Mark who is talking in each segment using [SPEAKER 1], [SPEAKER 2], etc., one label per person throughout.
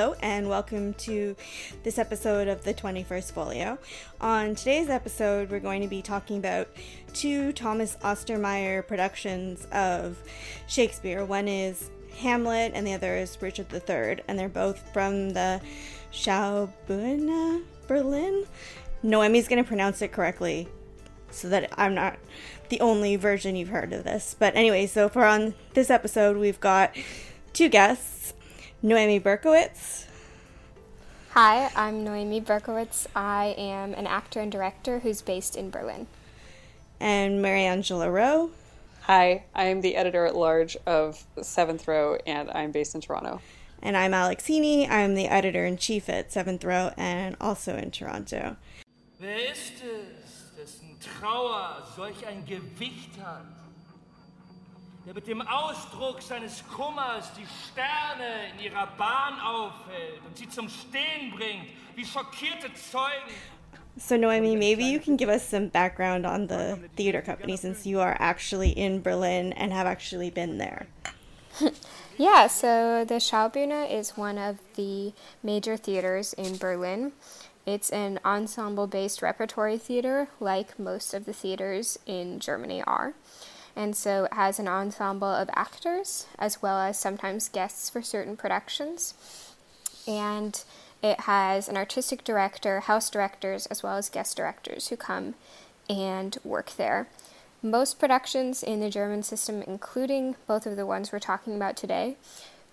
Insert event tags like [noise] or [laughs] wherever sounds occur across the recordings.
[SPEAKER 1] Hello, and welcome to this episode of the 21st Folio. On today's episode, we're going to be talking about two Thomas Ostermeier productions of Shakespeare. One is Hamlet, and the other is Richard III, and they're both from the Schaubühne, Berlin. Noemi's going to pronounce it correctly so that I'm not the only version you've heard of this. But anyway, so for on this episode, we've got two guests Noemi Berkowitz.
[SPEAKER 2] Hi, I'm Noemi Berkowitz. I am an actor and director who's based in Berlin.
[SPEAKER 1] And Mary Angela Rowe.
[SPEAKER 3] Hi, I'm the editor at large of Seventh Row, and I'm based in Toronto.
[SPEAKER 1] And I'm Alex Heeney. I'm the editor in chief at Seventh Row and also in Toronto.
[SPEAKER 4] Wer ist es, dessen Trauer solch ein Gewicht hat? Der mit dem Ausdruck seines Kummers die Sterne in ihrer Bahn aufhält und sie zum Stehen bringt, wie schockierte Zeugen.
[SPEAKER 1] So, Noemi, maybe you can give us some background on the theater company since you are actually in Berlin and have actually been there. [laughs]
[SPEAKER 2] yeah, so the Schaubühne is one of the major theaters in Berlin. It's an ensemble based repertory theater, like most of the theaters in Germany are and so it has an ensemble of actors as well as sometimes guests for certain productions. And it has an artistic director, house directors, as well as guest directors who come and work there. Most productions in the German system, including both of the ones we're talking about today,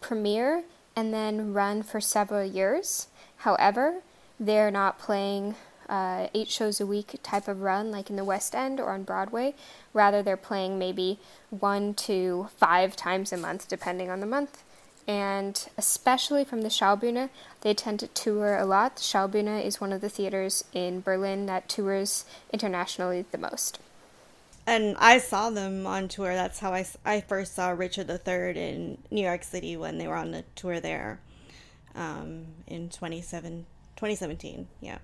[SPEAKER 2] premiere and then run for several years. However, they're not playing uh, eight shows a week type of run, like in the West End or on Broadway. Rather, they're playing maybe one to five times a month, depending on the month. And especially from the Schaubühne, they tend to tour a lot. The Schaubühne is one of the theaters in Berlin that tours internationally the most.
[SPEAKER 1] And I saw them on tour. That's how I, I first saw Richard III in New York City when they were on the tour there um, in 27, 2017. Yeah.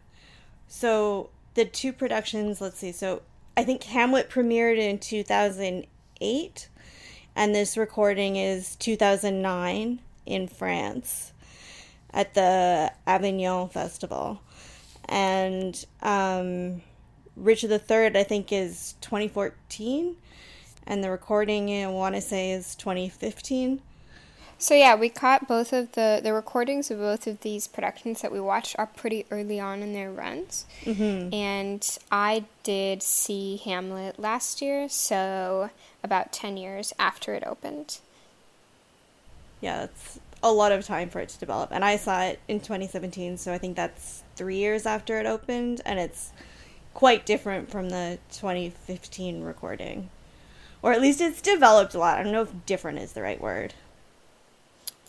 [SPEAKER 1] So the two productions, let's see. So I think Hamlet premiered in 2008, and this recording is 2009 in France at the Avignon Festival. And um, Richard III, I think, is 2014, and the recording I want to say is 2015.
[SPEAKER 2] So yeah, we caught both of the the recordings of both of these productions that we watched are pretty early on in their runs, mm-hmm. and I did see Hamlet last year, so about ten years after it opened.
[SPEAKER 1] Yeah, it's a lot of time for it to develop, and I saw it in 2017, so I think that's three years after it opened, and it's quite different from the 2015 recording, or at least it's developed a lot. I don't know if "different" is the right word.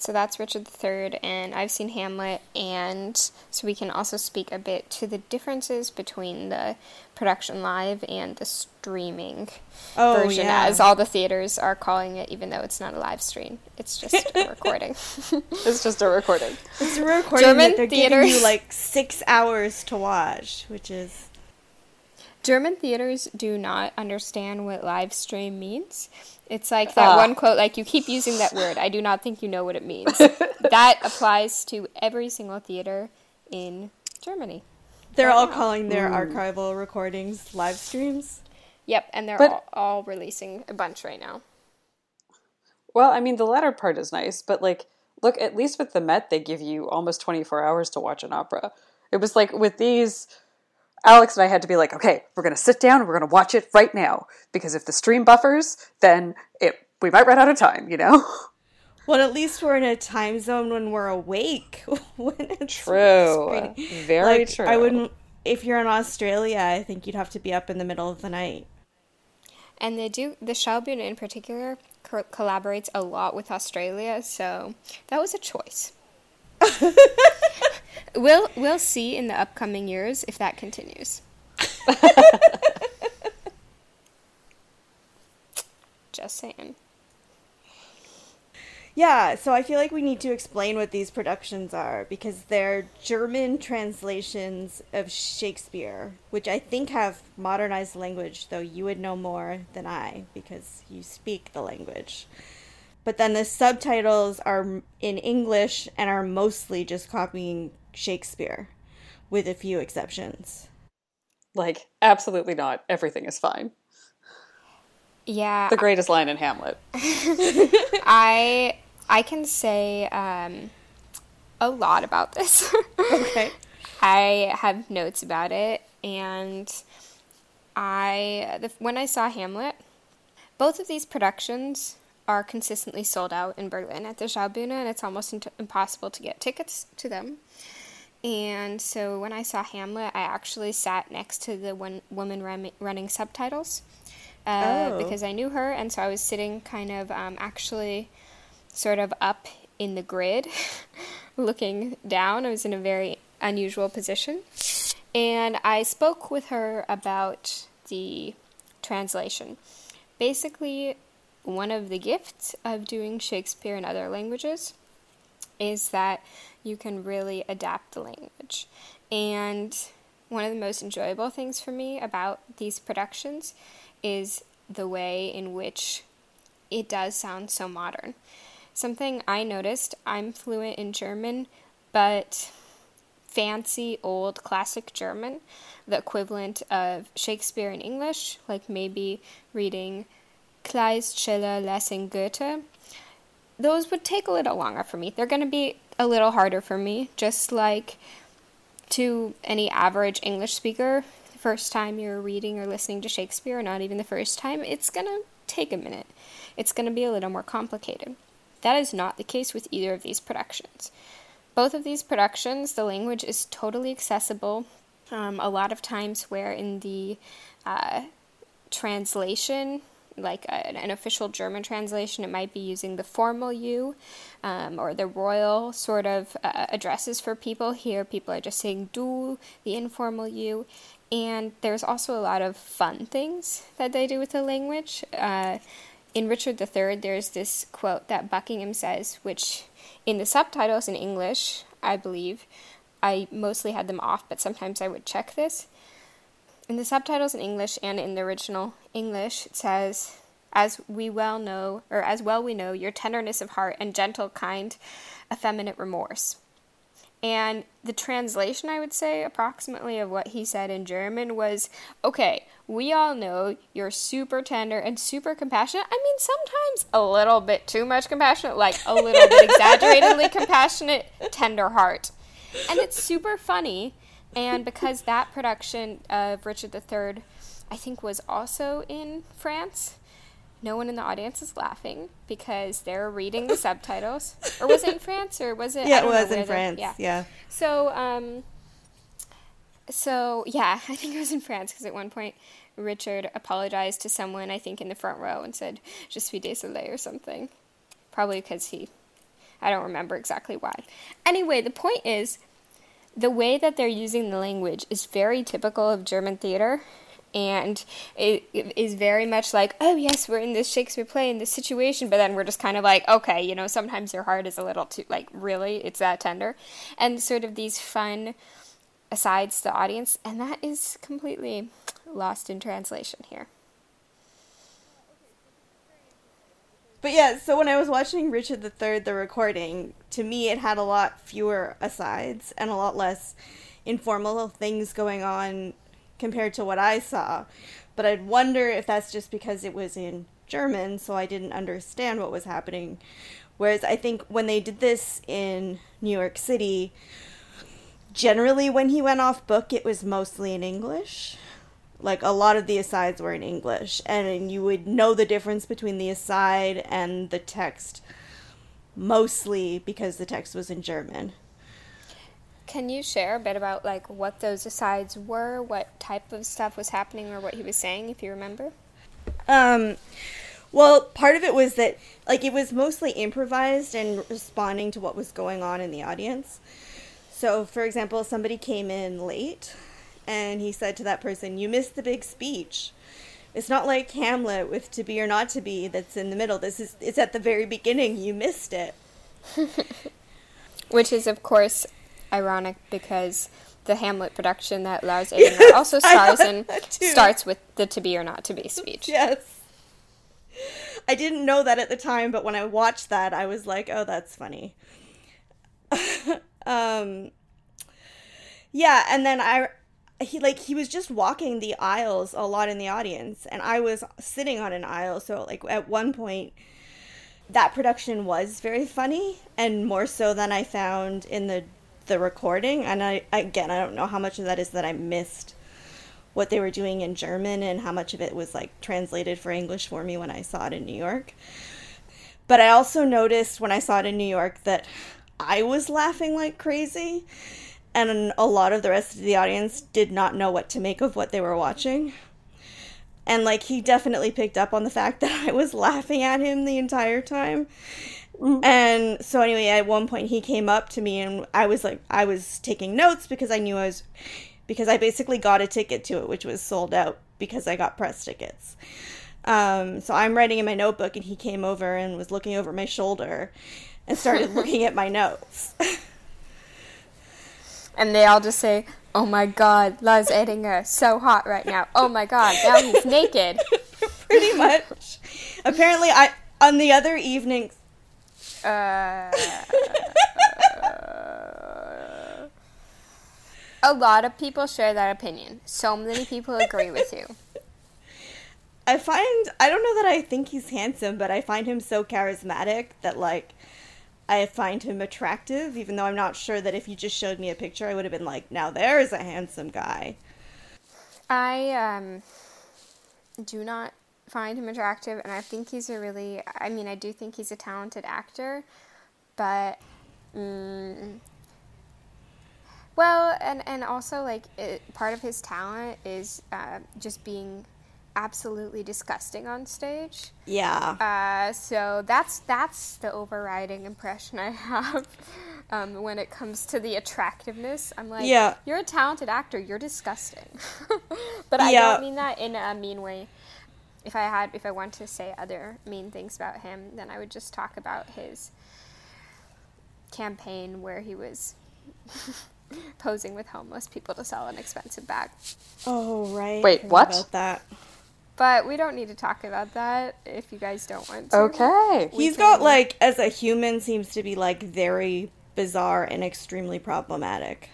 [SPEAKER 2] So that's Richard III, and I've seen Hamlet, and so we can also speak a bit to the differences between the production live and the streaming oh, version, yeah. as all the theaters are calling it, even though it's not a live stream. It's just a [laughs] recording. [laughs]
[SPEAKER 3] it's just a recording.
[SPEAKER 1] It's a recording German that they're theaters. giving you like six hours to watch, which is.
[SPEAKER 2] German theaters do not understand what live stream means. It's like that uh. one quote, like, you keep using that word. I do not think you know what it means. [laughs] that applies to every single theater in Germany.
[SPEAKER 1] They're right all now. calling their Ooh. archival recordings live streams.
[SPEAKER 2] Yep, and they're but, all, all releasing a bunch right now.
[SPEAKER 3] Well, I mean, the latter part is nice, but like, look, at least with the Met, they give you almost 24 hours to watch an opera. It was like with these, Alex and I had to be like, okay, we're going to sit down we're going to watch it right now because if the stream buffers, then it we might run out of time, you know. [laughs]
[SPEAKER 1] Well, at least we're in a time zone when we're awake. [laughs] when it's
[SPEAKER 3] true, very like, true.
[SPEAKER 1] I wouldn't. If you're in Australia, I think you'd have to be up in the middle of the night.
[SPEAKER 2] And they do. The Schaubühne in particular co- collaborates a lot with Australia, so that was a choice. [laughs] we'll we'll see in the upcoming years if that continues. [laughs] Just saying.
[SPEAKER 1] Yeah, so I feel like we need to explain what these productions are because they're German translations of Shakespeare, which I think have modernized language, though you would know more than I because you speak the language. But then the subtitles are in English and are mostly just copying Shakespeare, with a few exceptions.
[SPEAKER 3] Like, absolutely not. Everything is fine.
[SPEAKER 2] Yeah.
[SPEAKER 3] The greatest line in Hamlet. [laughs]
[SPEAKER 2] I I can say um, a lot about this. [laughs]
[SPEAKER 1] Okay.
[SPEAKER 2] I have notes about it, and I the, when I saw Hamlet, both of these productions are consistently sold out in Berlin at the Schaubühne, and it's almost int- impossible to get tickets to them. And so when I saw Hamlet, I actually sat next to the one woman run- running subtitles uh,
[SPEAKER 1] Oh.
[SPEAKER 2] because I knew her, and so I was sitting kind of um, actually sort of up in the grid, [laughs] looking down. I was in a very unusual position. And I spoke with her about the translation. Basically, one of the gifts of doing Shakespeare in other languages is that you can really adapt the language. And one of the most enjoyable things for me about these productions is the way in which it does sound so modern. Something I noticed, I'm fluent in German, but fancy old classic German, the equivalent of Shakespeare in English, like maybe reading Kleist, Schiller, Lessing, Goethe, those would take a little longer for me. They're going to be a little harder for me, just like to any average English speaker. The first time you're reading or listening to Shakespeare, or not even the first time, it's going to take a minute. It's going to be a little more complicated. That is not the case with either of these productions. Both of these productions, the language is totally accessible. Um, a lot of times, where in the uh, translation, like a, an official German translation, it might be using the formal you um, or the royal sort of uh, addresses for people. Here, people are just saying du, the informal you. And there's also a lot of fun things that they do with the language. Uh, in Richard III, there's this quote that Buckingham says, which in the subtitles in English, I believe, I mostly had them off, but sometimes I would check this. In the subtitles in English and in the original English, it says, As we well know, or as well we know, your tenderness of heart and gentle, kind, effeminate remorse. And the translation, I would say, approximately of what he said in German was okay, we all know you're super tender and super compassionate. I mean, sometimes a little bit too much compassionate, like a little bit [laughs] exaggeratedly compassionate, tender heart. And it's super funny. And because that production of Richard III, I think, was also in France, no one in the audience is laughing because they're reading the [laughs] subtitles. Or was it in France or was it?
[SPEAKER 1] Yeah, it was in France.
[SPEAKER 2] yeah.
[SPEAKER 1] yeah.
[SPEAKER 2] So, um, so yeah, [laughs] I think it was in France because at one point Richard apologized to someone, I think in the front row, and said "Je suis désolé" or something. Probably because he, I don't remember exactly why. Anyway, the point is, the way that they're using the language is very typical of German theater. And it, it is very much like, oh yes, we're in this Shakespeare play in this situation, but then we're just kind of like, okay, you know, sometimes your heart is a little too like, really, it's that tender, and sort of these fun asides to the audience, and that is completely lost in translation here.
[SPEAKER 1] But yeah, so when I was watching Richard III, the recording, to me it had a lot fewer asides and a lot less informal things going on compared to what I saw. But I'd wonder if that's just because it was in German, so I didn't understand what was happening. Whereas I think when they did this in New York City, generally when he went off book, it was mostly in English like a lot of the asides were in English, and you would know the difference between the aside and the text mostly because the text was in German.
[SPEAKER 2] Can you share a bit about like what those asides were, what type of stuff was happening, or what he was saying, if you remember?
[SPEAKER 1] Um, well, part of it was that like it was mostly improvised and responding to what was going on in the audience. So, for example, somebody came in late and he said to that person, "You missed the big speech." It's not like Hamlet with to be or not to be that's in the middle. This is it's at the very beginning. You missed it. [laughs]
[SPEAKER 2] Which is, of course, ironic because the Hamlet production that Lars Eidinger also [laughs] stars in starts with the "to be or not to be" speech.
[SPEAKER 1] Yes. I didn't know that at the time, but when I watched that, I was like, "Oh, that's funny." [laughs] um, yeah, and then I, he like he was just walking the aisles a lot in the audience, and I was sitting on an aisle. So like at one point, that production was very funny, and more so than I found in the the recording. And I again, I don't know how much of that is that I missed what they were doing in German and how much of it was like translated for English for me when I saw it in New York. But I also noticed when I saw it in New York that I was laughing like crazy, and a lot of the rest of the audience did not know what to make of what they were watching. And like he definitely picked up on the fact [laughs] that I was laughing at him the entire time. And so anyway, at one point he came up to me and I was like I was taking notes because I knew I was because I basically got a ticket to it which was sold out because I got press tickets. Um, so I'm writing in my notebook and he came over and was looking over my shoulder and started [laughs] looking at my notes. [laughs]
[SPEAKER 2] And they all just say, "Oh my God, Lars Eidinger, so hot right now. Oh my God, now he's [laughs] naked."
[SPEAKER 1] Pretty much. Apparently I on the other evenings
[SPEAKER 2] Uh, [laughs] a lot of people share that opinion. So many people agree with you.
[SPEAKER 1] I find I don't know that I think he's handsome, but I find him so charismatic that like I find him attractive, even though I'm not sure that if you just showed me a picture, I would have been like, now there's a handsome guy.
[SPEAKER 2] I um, do not find him attractive, and I think he's a really. I mean, I do think he's a talented actor, but. Mm, well, and and also like it, part of his talent is uh, just being absolutely disgusting on stage.
[SPEAKER 1] Yeah.
[SPEAKER 2] Uh, so that's that's the overriding impression I have [laughs] um, when it comes to the attractiveness. I'm like,
[SPEAKER 1] Yeah.
[SPEAKER 2] you're a talented actor. You're disgusting, [laughs] but I
[SPEAKER 1] Yeah.
[SPEAKER 2] don't mean that in a mean way. If I had, if I want to say other mean things about him, then I would just talk about his campaign where he was [laughs] posing with homeless people to sell an expensive bag.
[SPEAKER 1] oh right.
[SPEAKER 3] Wait, what?
[SPEAKER 1] About that.
[SPEAKER 2] But we don't need to talk about that if you guys don't want to.
[SPEAKER 3] Okay.
[SPEAKER 2] We
[SPEAKER 1] He's got like as a human seems to be like very bizarre and extremely problematic.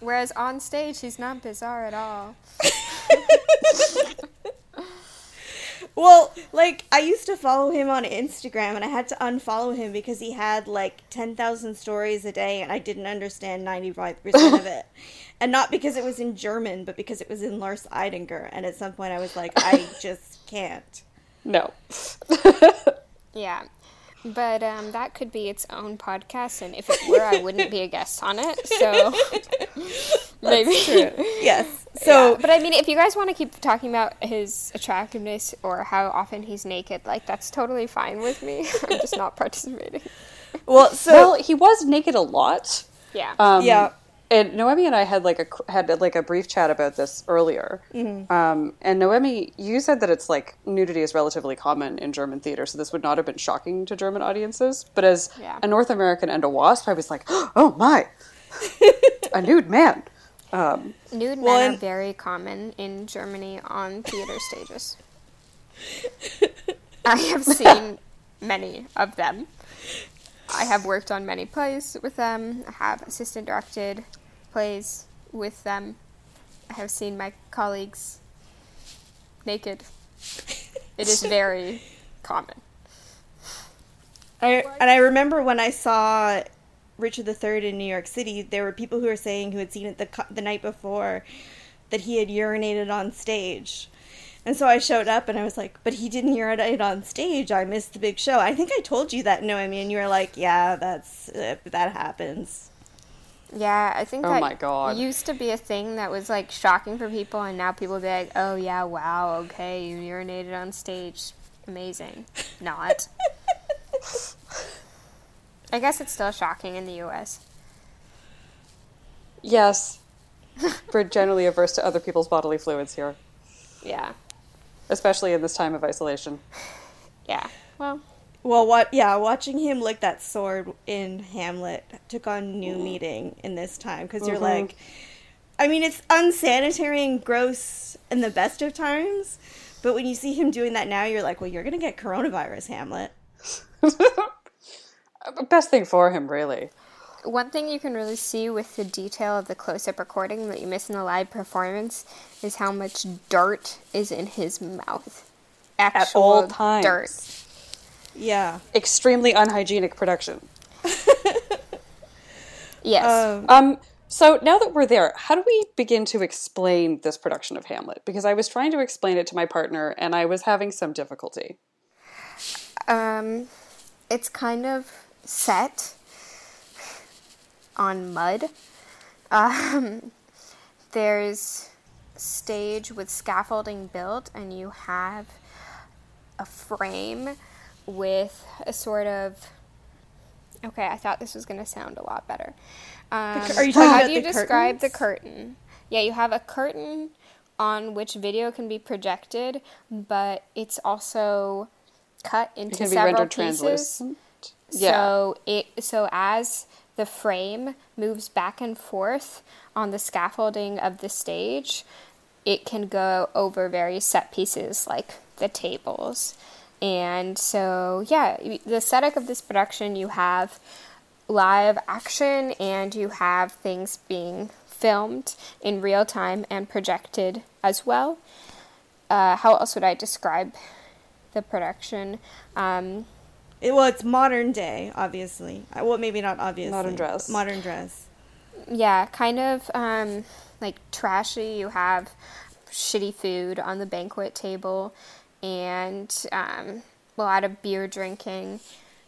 [SPEAKER 2] Whereas on stage, he's not bizarre at all. [laughs] [laughs]
[SPEAKER 1] Well, like I used to follow him on Instagram and I had to unfollow him because he had like 10,000 stories a day and I didn't understand 95% of it. [laughs] And not because it was in German, but because it was in Lars Eidinger and at some point I was like I [laughs] just can't.
[SPEAKER 3] No. [laughs]
[SPEAKER 2] Yeah. But um, that could be its own podcast, and if it were, I wouldn't be a guest on it. So [laughs] maybe.
[SPEAKER 1] Yes. So
[SPEAKER 2] Yeah, but I mean, if you guys want to keep talking about his attractiveness or how often he's naked, like that's totally fine with me. [laughs] I'm just not participating.
[SPEAKER 1] well, so
[SPEAKER 3] Well, he was naked a lot.
[SPEAKER 2] Yeah.
[SPEAKER 3] Um,
[SPEAKER 1] Yeah.
[SPEAKER 3] And Noemi and I had like a had like a brief chat about this earlier. Um, and Noemi, you said that it's like nudity is relatively common in German theater, so this would not have been shocking to German audiences. But as
[SPEAKER 2] Yeah.
[SPEAKER 3] a North American and a WASP, I was like, [gasps] oh my, [laughs] a nude man. Um,
[SPEAKER 2] Nude
[SPEAKER 1] well,
[SPEAKER 2] men are very common in Germany on theater stages. [laughs] I have seen many of them. I have worked on many plays with them. I have assistant directed plays with them. I have seen my colleagues naked. It is [laughs] very common.
[SPEAKER 1] I and I remember when I saw Richard III in New York City, there were people who were saying who had seen it the the night before that he had urinated on stage. And so I showed up and I was like, but he didn't urinate on stage. I missed the big show. I think I told you that, Noemi, and you were like, yeah, that's uh, that happens.
[SPEAKER 2] Yeah, I think
[SPEAKER 3] Oh
[SPEAKER 2] that
[SPEAKER 3] my God.
[SPEAKER 2] used to be a thing that was like shocking for people, and now people be like, "Oh yeah, wow, okay, you urinated on stage, amazing." Not. [laughs] I guess it's still shocking in the U.S.
[SPEAKER 3] yes, we're generally averse to other people's bodily fluids here,
[SPEAKER 2] Yeah,
[SPEAKER 3] especially in this time of isolation. [sighs]
[SPEAKER 2] yeah. Well,
[SPEAKER 1] Well, what? Yeah, watching him lick that sword in Hamlet took on new mm-hmm. meaning in this time because you're mm-hmm. like, I mean, it's unsanitary and gross in the best of times, But when you see him doing that now, you're like, well, you're gonna get coronavirus, Hamlet. [laughs]
[SPEAKER 3] Best thing for him, really.
[SPEAKER 2] One thing you can really see with the detail of the close up recording that you miss in the live performance is how much dirt is in his mouth. Actual
[SPEAKER 3] all times.
[SPEAKER 2] dirt.
[SPEAKER 1] Yeah.
[SPEAKER 3] Extremely unhygienic production. [laughs]
[SPEAKER 2] Yes.
[SPEAKER 1] Um,
[SPEAKER 3] Um, so now that we're there, how do we begin to explain this production of Hamlet? Because I was trying to explain it to my partner and I was having some difficulty.
[SPEAKER 2] Um, it's kind of set on mud. Um, [laughs] there's stage with scaffolding built, and you have a frame with a sort of. Okay, I thought this was going to sound a lot better. Um,
[SPEAKER 1] cur- are you talking
[SPEAKER 2] how
[SPEAKER 1] about
[SPEAKER 2] do you
[SPEAKER 1] the
[SPEAKER 2] describe the curtain? Yeah, you have a curtain on which video can be projected, but it's also cut into
[SPEAKER 3] It can be
[SPEAKER 2] several
[SPEAKER 3] rendered
[SPEAKER 2] pieces.
[SPEAKER 3] translucent. Yeah.
[SPEAKER 2] So it so as the frame moves back and forth on the scaffolding of the stage, it can go over various set pieces like the tables. And so yeah, the setup of this production you have live action and you have things being filmed in real time and projected as well. Uh, how else would I describe the production? Um,
[SPEAKER 1] It, well, it's modern day, obviously. Uh, Well, maybe not obviously.
[SPEAKER 3] Modern dress.
[SPEAKER 1] Modern dress.
[SPEAKER 2] yeah, kind of um, like trashy. You have shitty food on the banquet table and um, a lot of beer drinking.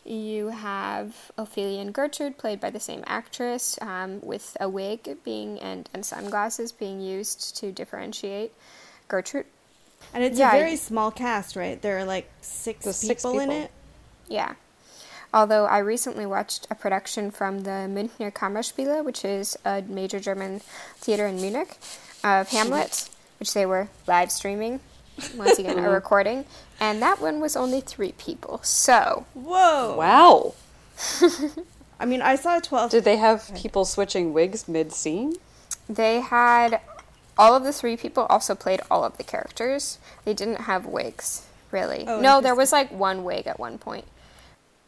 [SPEAKER 2] You have Ophelia and Gertrude, played by the same actress, um, with a wig being and, and sunglasses being used to differentiate Gertrude.
[SPEAKER 1] And it's
[SPEAKER 2] Yeah,
[SPEAKER 1] a
[SPEAKER 2] I-
[SPEAKER 1] very small cast, right? There are like six, people,
[SPEAKER 3] six
[SPEAKER 1] in it.
[SPEAKER 2] Yeah. Although I recently watched a production from the Münchner Kammerspiele, which is a major German theater in Munich, of mm-hmm. Hamlet, which they were live streaming. Once again, a [laughs] uh-huh. recording. And that one was only three people. So,
[SPEAKER 1] Whoa.
[SPEAKER 3] Wow. [laughs]
[SPEAKER 1] I mean, I saw 12.
[SPEAKER 3] Did they have people switching wigs mid scene?
[SPEAKER 2] they had all of the three people also played all of the characters. They didn't have wigs, really.
[SPEAKER 1] Oh,
[SPEAKER 2] no, there was like one wig at one point.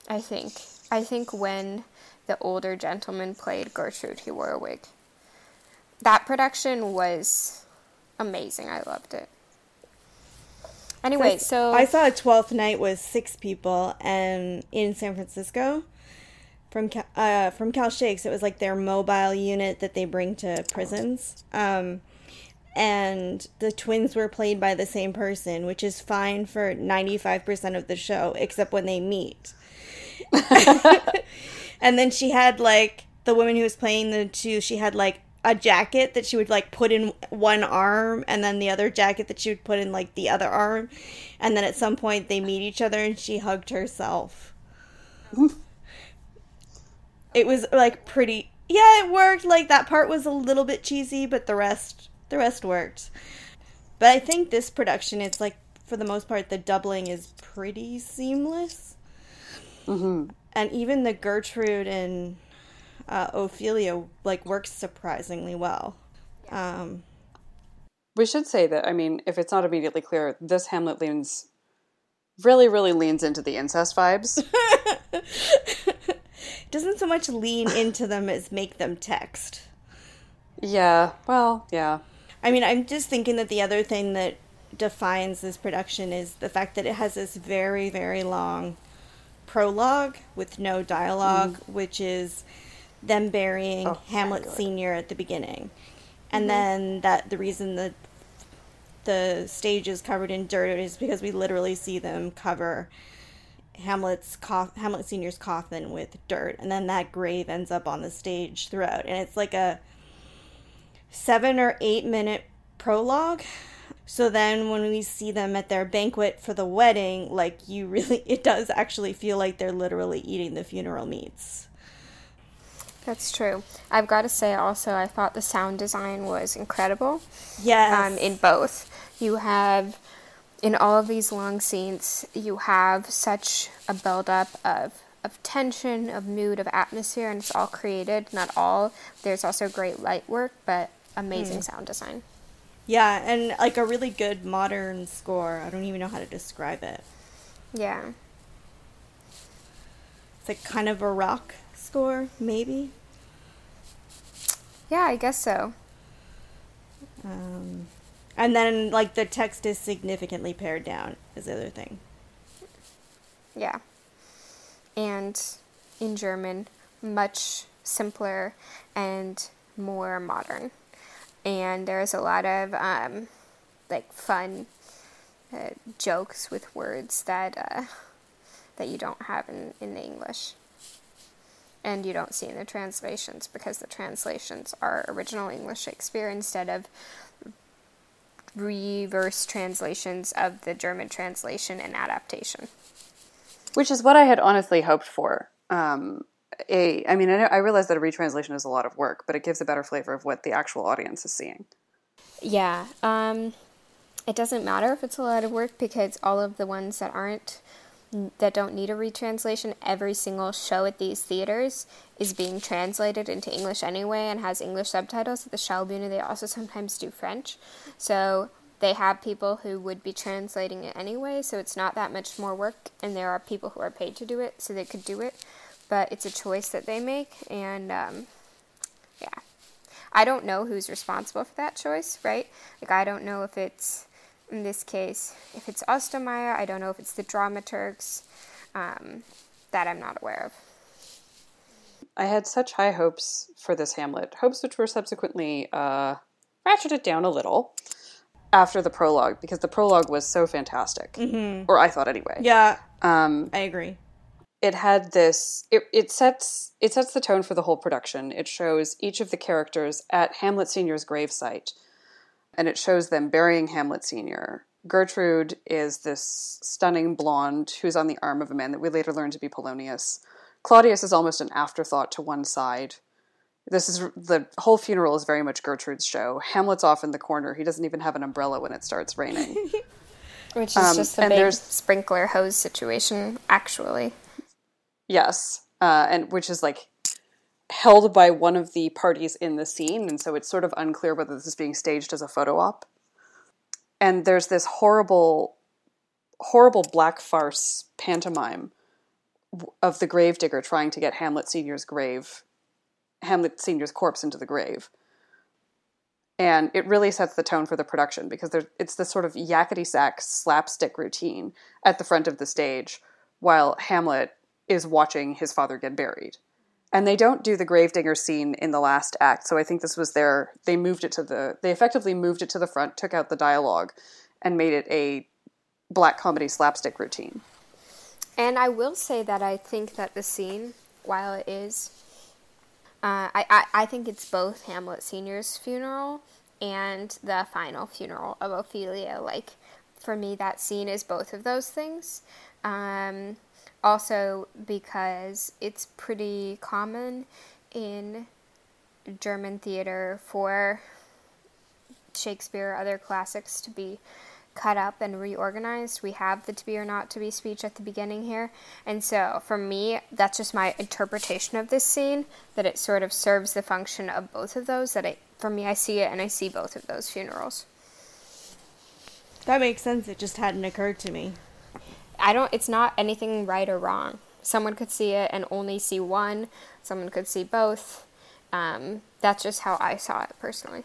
[SPEAKER 2] I think. I think when the older gentleman played Gertrude, he wore a wig. That production was amazing. I loved it. Anyway, so
[SPEAKER 1] I saw a 12th night with six people and in San Francisco from Cal, uh, from Cal Shakes. It was like their mobile unit that they bring to prisons. Um, and the twins were played by the same person, which is fine for 95% of the show, except when they meet. [laughs] and then she had like the woman who was playing the two, she had like a jacket that she would like put in one arm and then the other jacket that she would put in like the other arm. And then at some point they meet each other and she hugged herself. [laughs] it was like pretty yeah, it worked. Like that part was a little bit cheesy, but the rest the rest worked. But I think this production it's like for the most part the doubling is pretty seamless.
[SPEAKER 3] Mm-hmm.
[SPEAKER 1] And even the Gertrude and uh, Ophelia like works surprisingly well. Um,
[SPEAKER 3] We should say that, I mean, if it's not immediately clear, this Hamlet leans really, really leans into the incest vibes. [laughs]
[SPEAKER 1] doesn't so much lean [laughs] into them as make them text.
[SPEAKER 3] yeah, well, yeah.
[SPEAKER 1] I mean, I'm just thinking that the other thing that defines this production is the fact that it has this very, very long prologue with no dialogue, hmm. which is them burying
[SPEAKER 3] Oh,
[SPEAKER 1] Hamlet
[SPEAKER 3] fabulous.
[SPEAKER 1] Senior at the beginning, and mm-hmm. then that the reason that the stage is covered in dirt is because we literally see them cover Hamlet's coff- Hamlet Senior's coffin with dirt, and then that grave ends up on the stage throughout, and it's like a seven or eight minute prologue. So then when we see them at their banquet for the wedding, like you really, [laughs] it does actually feel like they're literally eating the funeral meats.
[SPEAKER 2] that's true. I've got to say also, I thought the sound design was incredible.
[SPEAKER 1] Yes.
[SPEAKER 2] um, in both. You have, in all of these long scenes, you have such a buildup of, of tension, of mood, of atmosphere, and it's all created. Not all. There's also great light work, but amazing sound design.
[SPEAKER 1] Yeah, and like a really good modern score. I don't even know how to describe it.
[SPEAKER 2] Yeah.
[SPEAKER 1] It's like kind of a rock score, maybe.
[SPEAKER 2] Yeah, I guess so.
[SPEAKER 1] Um, and then like the text is significantly pared down is the other thing.
[SPEAKER 2] Yeah. And in German, much simpler and more modern. And there's a lot of um, like fun uh, jokes with words that uh, that you don't have in, in the English. And you don't see in the translations because the translations are original English Shakespeare instead of reverse translations of the German translation and adaptation.
[SPEAKER 3] Which is what I had honestly hoped for. Um, a, I mean, I, realize that a retranslation is a lot of work, but it gives a better flavor of what the actual audience is seeing.
[SPEAKER 2] Yeah, um, it doesn't matter if it's a lot of work because all of the ones that aren't that don't need a retranslation, every single show at these theaters is being translated into English anyway and has English subtitles. At the Schaubühne, they also sometimes do French. So they have people who would be translating it anyway, so it's not that much more work, and there are people who are paid to do it, so they could do it. But it's a choice that they make, and um, yeah. I don't know who's responsible for that choice, right? Like, I don't know if it's in this case, if it's Ostermeier, I don't know if it's the dramaturgs. Um, that I'm not aware of.
[SPEAKER 3] I had such high hopes for this Hamlet, hopes which were subsequently uh, ratcheted down a little after the prologue because the prologue was so fantastic, mm-hmm. or I thought anyway.
[SPEAKER 1] Yeah, um, I agree.
[SPEAKER 3] It had this. It, it sets it sets the tone for the whole production. It shows each of the characters at Hamlet Senior's gravesite and it shows them burying Hamlet Sr. Gertrude is this stunning blonde who's on the arm of a man that we later learn to be Polonius. Claudius is almost an afterthought to one side. This is the whole funeral is very much Gertrude's show. Hamlet's off in the corner. He doesn't even have an umbrella when it starts raining. [laughs]
[SPEAKER 2] Which is um, just a big sprinkler hose situation, actually.
[SPEAKER 3] Yes, uh, and which is like held by one of the parties in the scene, and so it's sort of unclear whether this is being staged as a photo op. And there's this horrible, horrible black farce pantomime of the gravedigger trying to get Hamlet Senior's grave, Hamlet Senior's corpse into the grave. And it really sets the tone for the production because it's this sort of yakety sax slapstick routine at the front of the stage while Hamlet is watching his father get buried. And they don't do the gravedigger scene in the last act so i think this was their they moved it to the they effectively moved it to the front took out the dialogue and made it a black comedy slapstick routine.
[SPEAKER 2] And i will say that i think that the scene while it is uh, I, I, I think it's both hamlet senior's funeral and the final funeral of ophelia. Like for me that scene is both of those things. Um, also because it's pretty common in German theater for Shakespeare or other classics to be cut up and reorganized. We have the to be or not to be speech at the beginning here. And so for me, that's just my interpretation of this scene that it sort of serves the function of both of those that I for me I see it and I see both of those funerals.
[SPEAKER 1] That makes sense. It just hadn't occurred to me.
[SPEAKER 2] I don't. It's not anything right or wrong. Someone could see it and only see one. Someone could see both. Um, that's just how I saw it personally.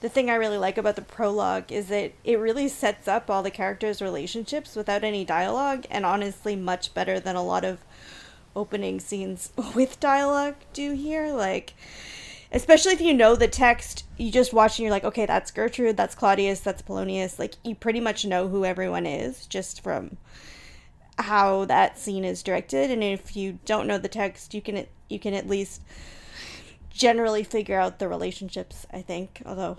[SPEAKER 1] The thing I really like about the prologue is that it really sets up all the characters' relationships without any dialogue, and honestly, much better than a lot of opening scenes [laughs] with dialogue do here. Like, especially if you know the text, you just watch and you're like, okay, that's Gertrude, that's Claudius, that's Polonius. Like, you pretty much know who everyone is just from how that scene is directed and if you don't know the text you can you can at least generally figure out the relationships i think. Although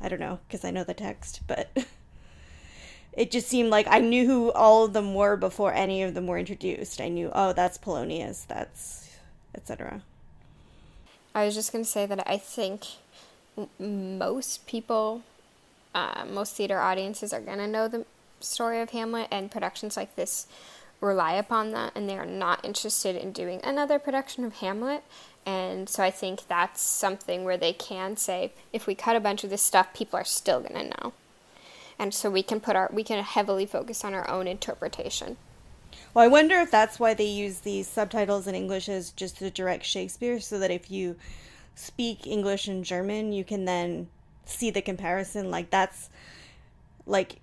[SPEAKER 1] i don't know because i know the text but [laughs] it just seemed like i knew who all of them were before any of them were introduced. I knew oh that's polonius that's etc
[SPEAKER 2] i was just going to say that i think most people uh, most theater audiences are going to know the story of Hamlet, and productions like this rely upon that, and they are not interested in doing another production of Hamlet. And so I think that's something where they can say, if we cut a bunch of this stuff, people are still going to know. And so we can put our, we can heavily focus on our own interpretation.
[SPEAKER 1] Well, I wonder if that's why they use these subtitles in English as just to direct Shakespeare, so that if you speak English and German, you can then see the comparison. Like that's like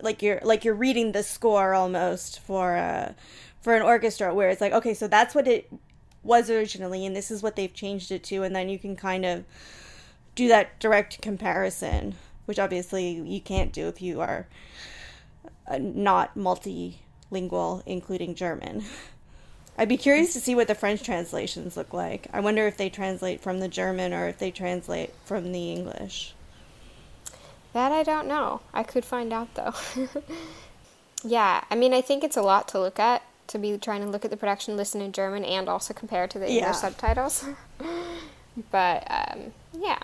[SPEAKER 1] like you're like you're reading the score almost for uh for an orchestra, where it's like okay, so that's what it was originally, and this is what they've changed it to, and then you can kind of do that direct comparison, which obviously you can't do if you are uh, not multilingual including German. I'd be curious to see what the French translations look like. I wonder if they translate from the German or if they translate from the English.
[SPEAKER 2] That I don't know. I could find out though. [laughs] yeah, I mean, I think it's a lot to look at to be trying to look at the production, listen in German, and also compare to the English
[SPEAKER 1] Yeah.
[SPEAKER 2] subtitles. [laughs] but um, yeah,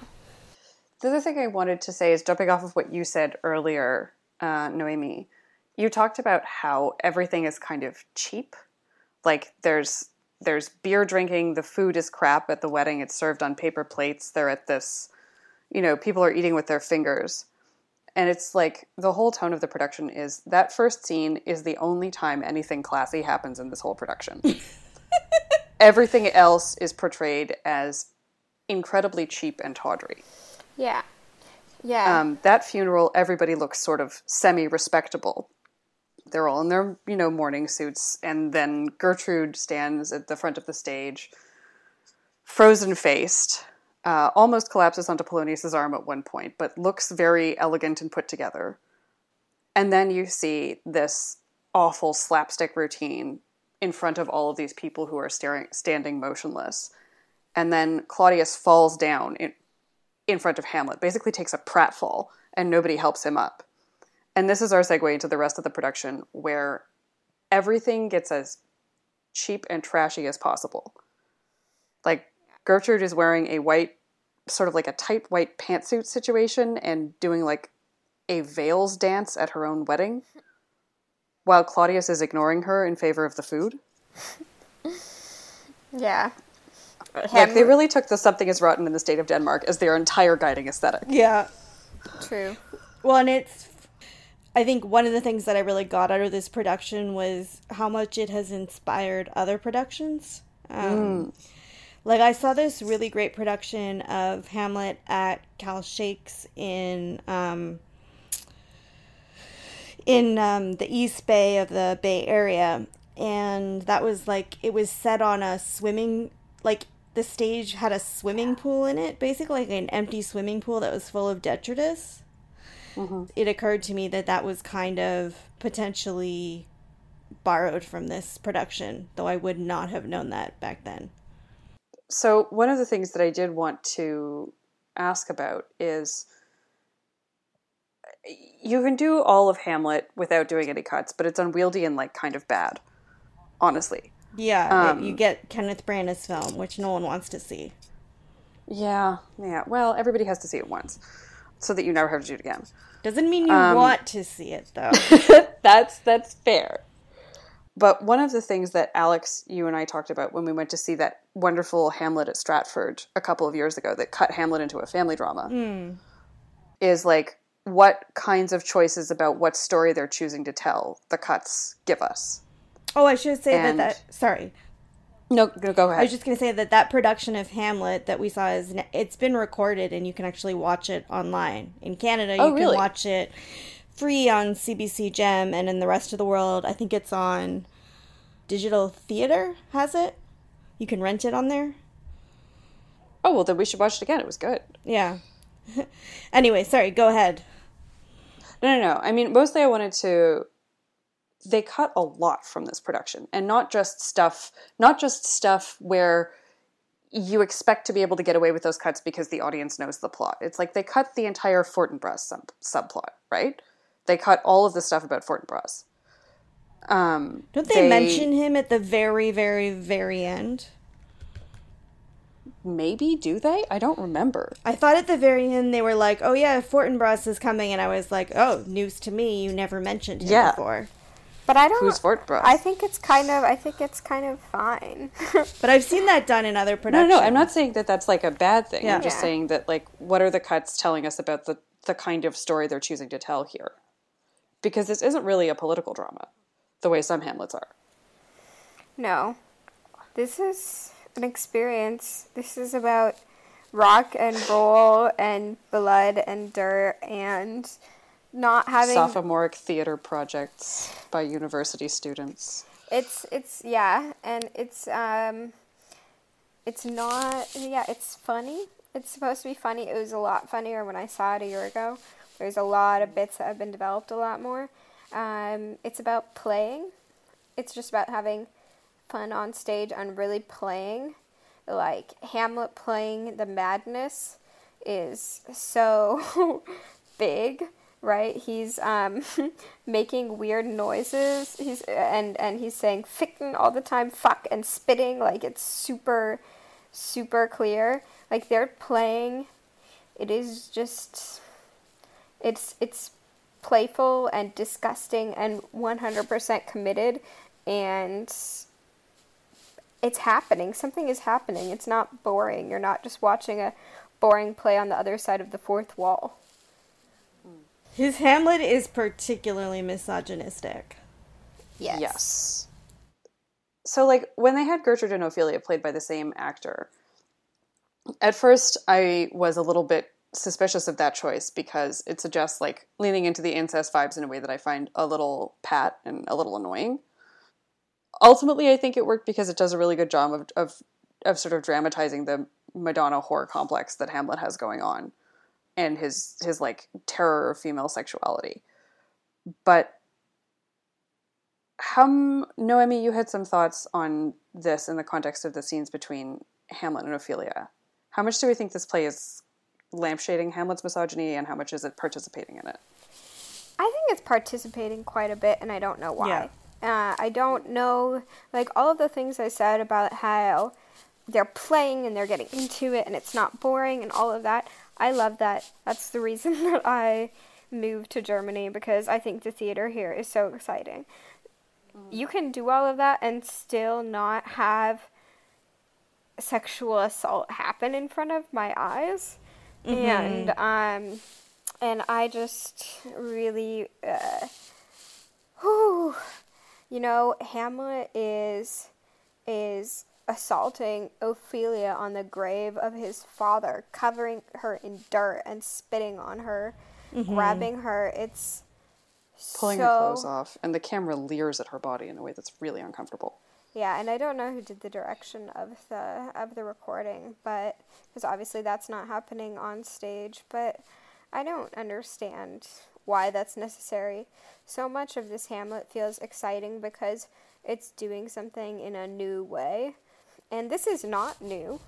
[SPEAKER 3] The other thing I wanted to say is jumping off of what you said earlier, uh, Noemi. You talked about how everything is kind of cheap. Like there's there's beer drinking, the food is crap at the wedding. It's served on paper plates. They're at this, you know, people are eating with their fingers. And it's like the whole tone of the production is that first scene is the only time anything classy happens in this whole production. [laughs] Everything else is portrayed as incredibly cheap and tawdry.
[SPEAKER 2] yeah, yeah.
[SPEAKER 3] Um, that funeral, everybody looks sort of semi-respectable. They're all in their, you know, morning suits, and then Gertrude stands at the front of the stage, frozen-faced, uh, almost collapses onto Polonius's arm at one point, but looks very elegant and put together. And then you see this awful slapstick routine in front of all of these people who are staring, standing motionless. And then Claudius falls down in, in front of Hamlet, basically takes a pratfall, and nobody helps him up. And this is our segue into the rest of the production, where everything gets as cheap and trashy as possible. Like, Gertrude is wearing a white, sort of like a tight white pantsuit situation and doing like a veils dance at her own wedding, while Claudius is ignoring her in favor of the food. [laughs]
[SPEAKER 2] yeah.
[SPEAKER 3] Like, they really took the something is rotten in the state of Denmark as their entire guiding aesthetic.
[SPEAKER 1] Yeah.
[SPEAKER 2] True.
[SPEAKER 1] Well, and it's. I think one of the things that I really got out of this production was how much it has inspired other productions. Um, Like, I saw this really great production of Hamlet at Cal Shakes in. Um, in um, the East Bay of the Bay Area, and that was like it was set on a swimming like the stage had a swimming pool in it, basically like an empty swimming pool that was full of detritus. It occurred to me that that was kind of potentially borrowed from this production, though I would not have known that back then.
[SPEAKER 3] So, one of the things that I did want to ask about is you can do all of Hamlet without doing any cuts, but it's unwieldy and like kind of bad, honestly.
[SPEAKER 1] Yeah,
[SPEAKER 3] Um,
[SPEAKER 1] you get Kenneth Branagh's film, which no one wants to see.
[SPEAKER 3] Yeah, yeah. Well, everybody has to see it once so that you never have to do it again.
[SPEAKER 1] Doesn't mean you
[SPEAKER 3] Um,
[SPEAKER 1] want to see it though. [laughs]
[SPEAKER 3] that's that's fair. But one of the things that Alex, you and I talked about when we went to see that wonderful Hamlet at Stratford a couple of years ago that cut Hamlet into a family drama hmm. is like what kinds of choices about what story they're choosing to tell the cuts give us.
[SPEAKER 1] oh, I should say
[SPEAKER 3] And-
[SPEAKER 1] that that sorry.
[SPEAKER 3] No, no go ahead.
[SPEAKER 1] I was just gonna say that that production of Hamlet that we saw is it's been recorded and you can actually watch it online. In Canada, oh, you
[SPEAKER 3] Oh,
[SPEAKER 1] can
[SPEAKER 3] really?
[SPEAKER 1] watch it free on CBC Gem, and in the rest of the world, I think it's on Digital Theater. Has it? You can rent it on there.
[SPEAKER 3] oh well, then we should watch it again. It was good.
[SPEAKER 1] Yeah. [laughs] anyway, sorry. Go ahead.
[SPEAKER 3] No, no, no. I mean, mostly I wanted to. They cut a lot from this production, and not just stuff, not just stuff where you expect to be able to get away with those cuts because the audience knows the plot. It's like they cut the entire Fortinbras sub- subplot, right? They cut all of the stuff about Fortinbras. Um,
[SPEAKER 1] Don't they, mention him at the very, very, very end?
[SPEAKER 3] Maybe do they? I don't remember.
[SPEAKER 1] I thought at the very end they were like, "Oh yeah, Fortinbras is coming," and I was like, "Oh, news to me. You never mentioned him
[SPEAKER 3] Yeah.
[SPEAKER 1] before."
[SPEAKER 2] But I don't.
[SPEAKER 3] Who's Fortinbras?
[SPEAKER 2] I think it's kind of. I think it's kind of fine. [laughs]
[SPEAKER 1] But I've seen that done in other productions.
[SPEAKER 3] No,
[SPEAKER 1] productions.
[SPEAKER 3] no, I'm not saying that that's like a bad thing.
[SPEAKER 1] Yeah.
[SPEAKER 3] I'm just
[SPEAKER 2] Yeah.
[SPEAKER 3] saying that like what are the cuts telling us about the the kind of story they're choosing to tell here? Because this isn't really a political drama, the way some Hamlets are.
[SPEAKER 2] no, this is an experience. This is about rock and roll and blood and dirt and not having.
[SPEAKER 3] Sophomoric theater projects by university students.
[SPEAKER 2] It's it's yeah, and it's um, it's not yeah. It's funny. It's supposed to be funny. It was a lot funnier when I saw it a year ago. There's a lot of bits that have been developed a lot more. Um, it's about playing. It's just about having fun on stage and really playing. Like Hamlet playing the madness is so [laughs] big, right? He's um, [laughs] making weird noises. He's and and he's saying "ficken" all the time, "fuck" and spitting. Like it's super, super clear. Like they're playing. It is just. It's it's playful and disgusting and 100% committed and it's happening. Something is happening. It's not boring. You're not just watching a boring play on the other side of the fourth wall.
[SPEAKER 1] His Hamlet is particularly misogynistic.
[SPEAKER 2] Yes.
[SPEAKER 3] Yes. So, like, when they had Gertrude and Ophelia played by the same actor, at first I was a little bit suspicious of that choice because it suggests, like, leaning into the incest vibes in a way that I find a little pat and a little annoying. Ultimately, I think it worked because it does a really good job of, of, of sort of dramatizing the Madonna whore complex that Hamlet has going on and his, his like, terror of female sexuality. But how Noemi, you had some thoughts on this in the context of the scenes between Hamlet and Ophelia. How much do we think this play is lampshading Hamlet's misogyny, and how much is it participating in it?
[SPEAKER 2] I think it's participating quite a bit, and I don't know why. Uh, I don't know, like all of the things I said about how they're playing and they're getting into it, and it's not boring, and all of that. I love that. That's the reason [laughs] that I moved to Germany because I think the theater here is so exciting. You can do all of that and still not have sexual assault happen in front of my eyes, and um, and I just really, uh, whew, you know, Hamlet is is assaulting Ophelia on the grave of his father, covering her in dirt and spitting on her, grabbing her. It's
[SPEAKER 3] Pulling
[SPEAKER 2] so,
[SPEAKER 3] her clothes off, and the camera leers at her body in a way that's really uncomfortable.
[SPEAKER 2] Yeah, and I don't know who did the direction of the of the recording, but because obviously that's not happening on stage, but I don't understand why that's necessary. So much of this Hamlet feels exciting because it's doing something in a new way. And this is not new.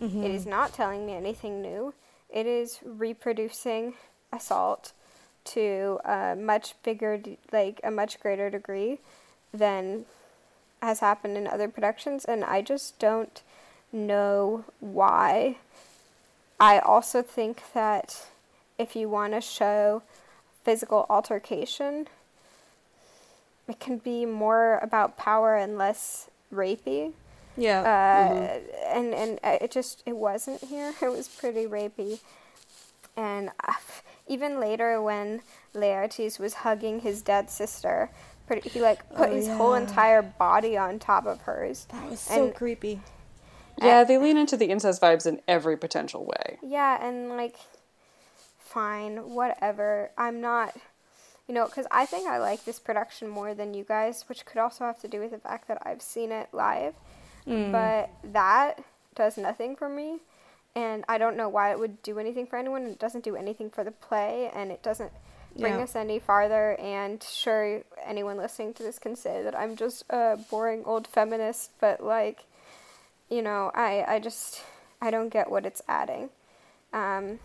[SPEAKER 2] It is mm-hmm. not telling me anything new. It is reproducing assault to a much bigger, like a much greater degree than has happened in other productions, and I just don't know why. I also think that if you want to show physical altercation, it can be more about power and less rapey.
[SPEAKER 1] Yeah.
[SPEAKER 2] Uh, and and uh, it just it wasn't here. [laughs] It was pretty rapey, and uh, even later when Laertes was hugging his dead sister, pretty, he like put
[SPEAKER 1] Oh,
[SPEAKER 2] his whole entire body on top of hers.
[SPEAKER 1] that was so
[SPEAKER 2] and-
[SPEAKER 1] creepy.
[SPEAKER 3] Yeah, they lean into the incest vibes in every potential way.
[SPEAKER 2] Yeah, and like, fine, whatever. I'm not, you know, because I think I like this production more than you guys, which could also have to do with the fact that I've seen it live. Mm. But that does nothing for me, and I don't know why it would do anything for anyone. It doesn't do anything for the play, and it doesn't bring
[SPEAKER 1] Yeah.
[SPEAKER 2] us any farther. And sure, anyone listening to this can say that I'm just a boring old feminist, but like, you know, I I just I don't get what it's adding. Um,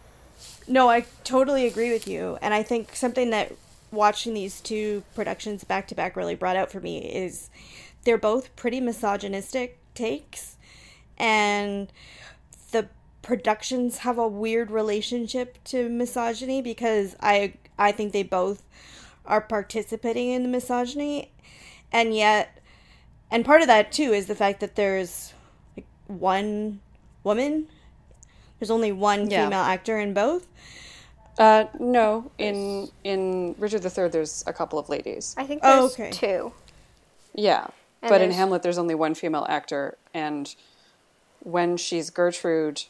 [SPEAKER 1] No, I totally agree with you. And I think something that watching these two productions back to back really brought out for me is they're both pretty misogynistic takes. And the productions have a weird relationship to misogyny because I I think they both are participating in the misogyny, and yet, and part of that too is the fact that there's like one woman. There's only one
[SPEAKER 3] Yeah.
[SPEAKER 1] female actor in both.
[SPEAKER 3] Uh, no, in in Richard III, there's a couple of ladies.
[SPEAKER 2] I think
[SPEAKER 1] Oh,
[SPEAKER 2] there's
[SPEAKER 1] okay.
[SPEAKER 2] two.
[SPEAKER 3] Yeah,
[SPEAKER 2] And
[SPEAKER 3] but in Hamlet, there's only one female actor, and when she's Gertrude,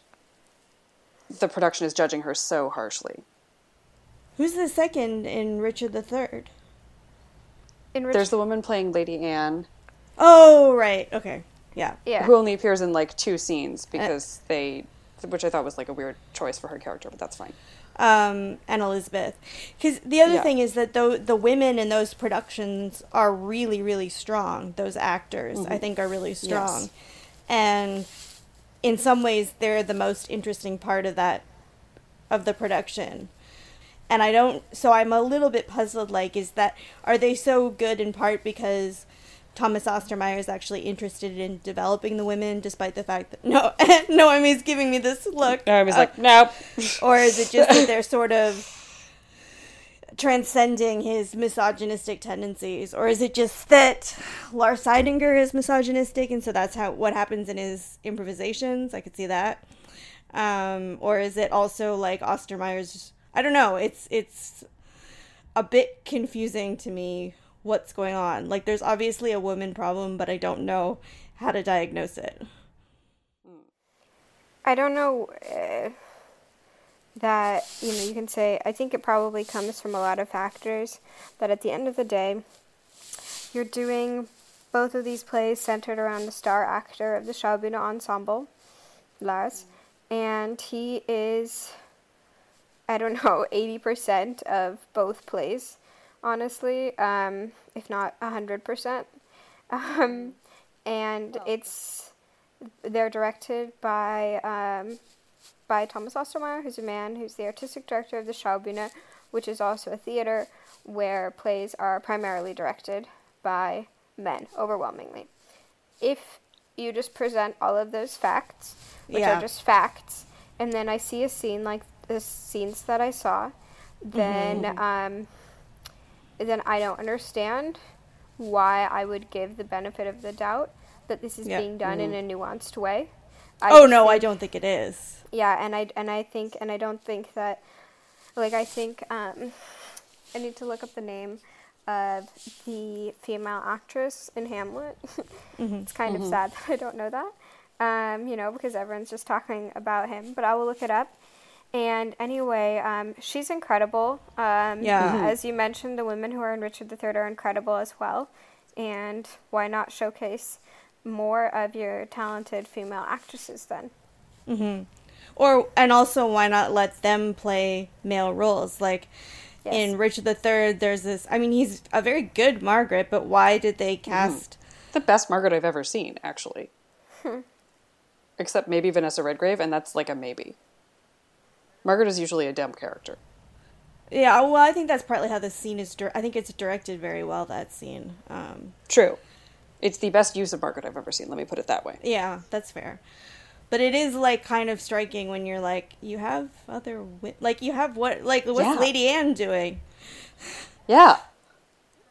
[SPEAKER 3] the production is judging her so harshly.
[SPEAKER 1] Who's the second in Richard III?
[SPEAKER 2] In Rich-
[SPEAKER 3] There's the woman playing Lady Anne,
[SPEAKER 1] Oh, right. Okay. Yeah.
[SPEAKER 2] yeah.
[SPEAKER 3] who only appears in like two scenes because they, which I thought was like a weird choice for her character, but that's fine.
[SPEAKER 1] um, and Elizabeth. Because the other
[SPEAKER 3] Yeah.
[SPEAKER 1] thing is that the the women in those productions are really really strong. Those actors, I think, are really strong, and in some ways they're the most interesting part of that of the production. And I don't. So I'm a little bit puzzled. Like, is that are they so good in part because Thomas Ostermeier is actually interested in developing the women, despite the fact that [laughs] no, [laughs] Noemi's giving me this look.
[SPEAKER 3] I was
[SPEAKER 1] uh,
[SPEAKER 3] like, nope. [laughs]
[SPEAKER 1] or is it just that they're sort of transcending his misogynistic tendencies or is it just that Lars Eidinger is misogynistic and so that's how what happens in his improvisations I could see that um, or is it also like Ostermeier's I don't know. It's it's a bit confusing to me what's going on. Like there's obviously a woman problem but I don't know how to diagnose it.
[SPEAKER 2] I don't know uh, that you know you can say I think it probably comes from a lot of factors that at the end of the day you're doing both of these plays centered around the star actor of the Schaubühne ensemble Lars and he is I don't know [laughs] 80% of both plays honestly um, if not 100% um, and it's they're directed by um, by Thomas Ostermeier, who's a man who's the artistic director of the Schaubühne, which is also a theater where plays are primarily directed by men, overwhelmingly. If you just present all of those facts, which
[SPEAKER 1] Yeah.
[SPEAKER 2] are just facts, and then I see a scene like the scenes that I saw, then um, then I don't understand why I would give the benefit of the doubt that this is
[SPEAKER 1] Yeah.
[SPEAKER 2] being done in a nuanced way. I
[SPEAKER 1] oh no I don't think it is
[SPEAKER 2] yeah, and I and I think and I don't think that like I think um I need to look up the name of the female actress in Hamlet. [laughs] It's kind of sad that I don't know that. Um, you know, because everyone's just talking about him, but I will look it up. And anyway, um, she's incredible. Um,
[SPEAKER 1] Yeah. Mhm.
[SPEAKER 2] As you mentioned, the women who are in Richard III are incredible as well. And why not showcase more of your talented female actresses then?
[SPEAKER 1] or and also why not let them play male roles like
[SPEAKER 2] Yes.
[SPEAKER 1] in richard iii there's this i mean he's a very good margaret but why did they cast
[SPEAKER 3] The best Margaret I've ever seen, actually. Except maybe Vanessa Redgrave, and that's like a maybe. Margaret is usually a dumb character.
[SPEAKER 1] yeah well i think that's partly how the scene is dir- i think it's directed very well that scene um
[SPEAKER 3] True. It's the best use of Margaret I've ever seen, let me put it that way.
[SPEAKER 1] yeah that's fair but it is like kind of striking when you're like you have other wi- like you have what like what's
[SPEAKER 3] Yeah.
[SPEAKER 1] lady anne doing [laughs]
[SPEAKER 3] Yeah.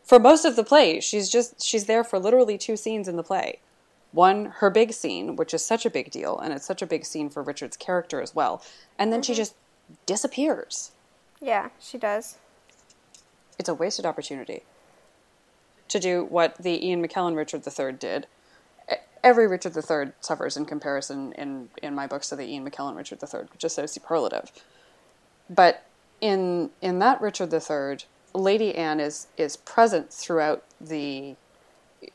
[SPEAKER 3] For most of the play, she's just she's there for literally two scenes in the play. One, her big scene, which is such a big deal, and it's such a big scene for Richard's character as well. And then she just disappears.
[SPEAKER 2] Yeah, she does.
[SPEAKER 3] It's a wasted opportunity to do what the Ian McKellen Richard III did. Every Richard III suffers in comparison in, in my books to the Ian McKellen Richard III, which is so superlative. But in in that Richard III, Lady Anne is is present throughout the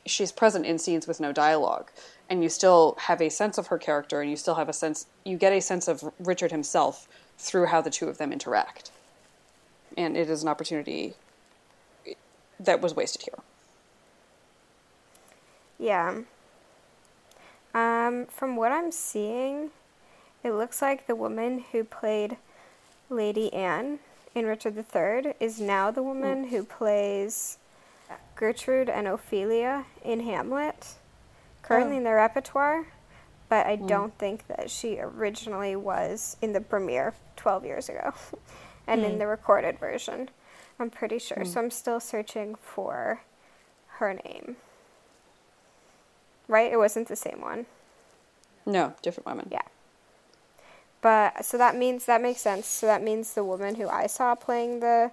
[SPEAKER 3] she's present in scenes with no dialogue and you still have a sense of her character and you still have a sense you get a sense of Richard himself through how the two of them interact. And it is an opportunity that was wasted here.
[SPEAKER 2] Yeah. Um, from what I'm seeing, it looks like the woman who played Lady Anne in Richard III is now the woman who plays Gertrude and Ophelia in Hamlet, currently
[SPEAKER 1] Oh.
[SPEAKER 2] in their repertoire, but I hmm. don't think that she originally was in the premiere 12 years ago. [laughs] and in hmm. the recorded version. I'm pretty sure. Hmm. So I'm still searching for her name. Right? It wasn't the same one.
[SPEAKER 3] No, different woman.
[SPEAKER 2] Yeah. But so that means that makes sense. So that means the woman who I saw playing the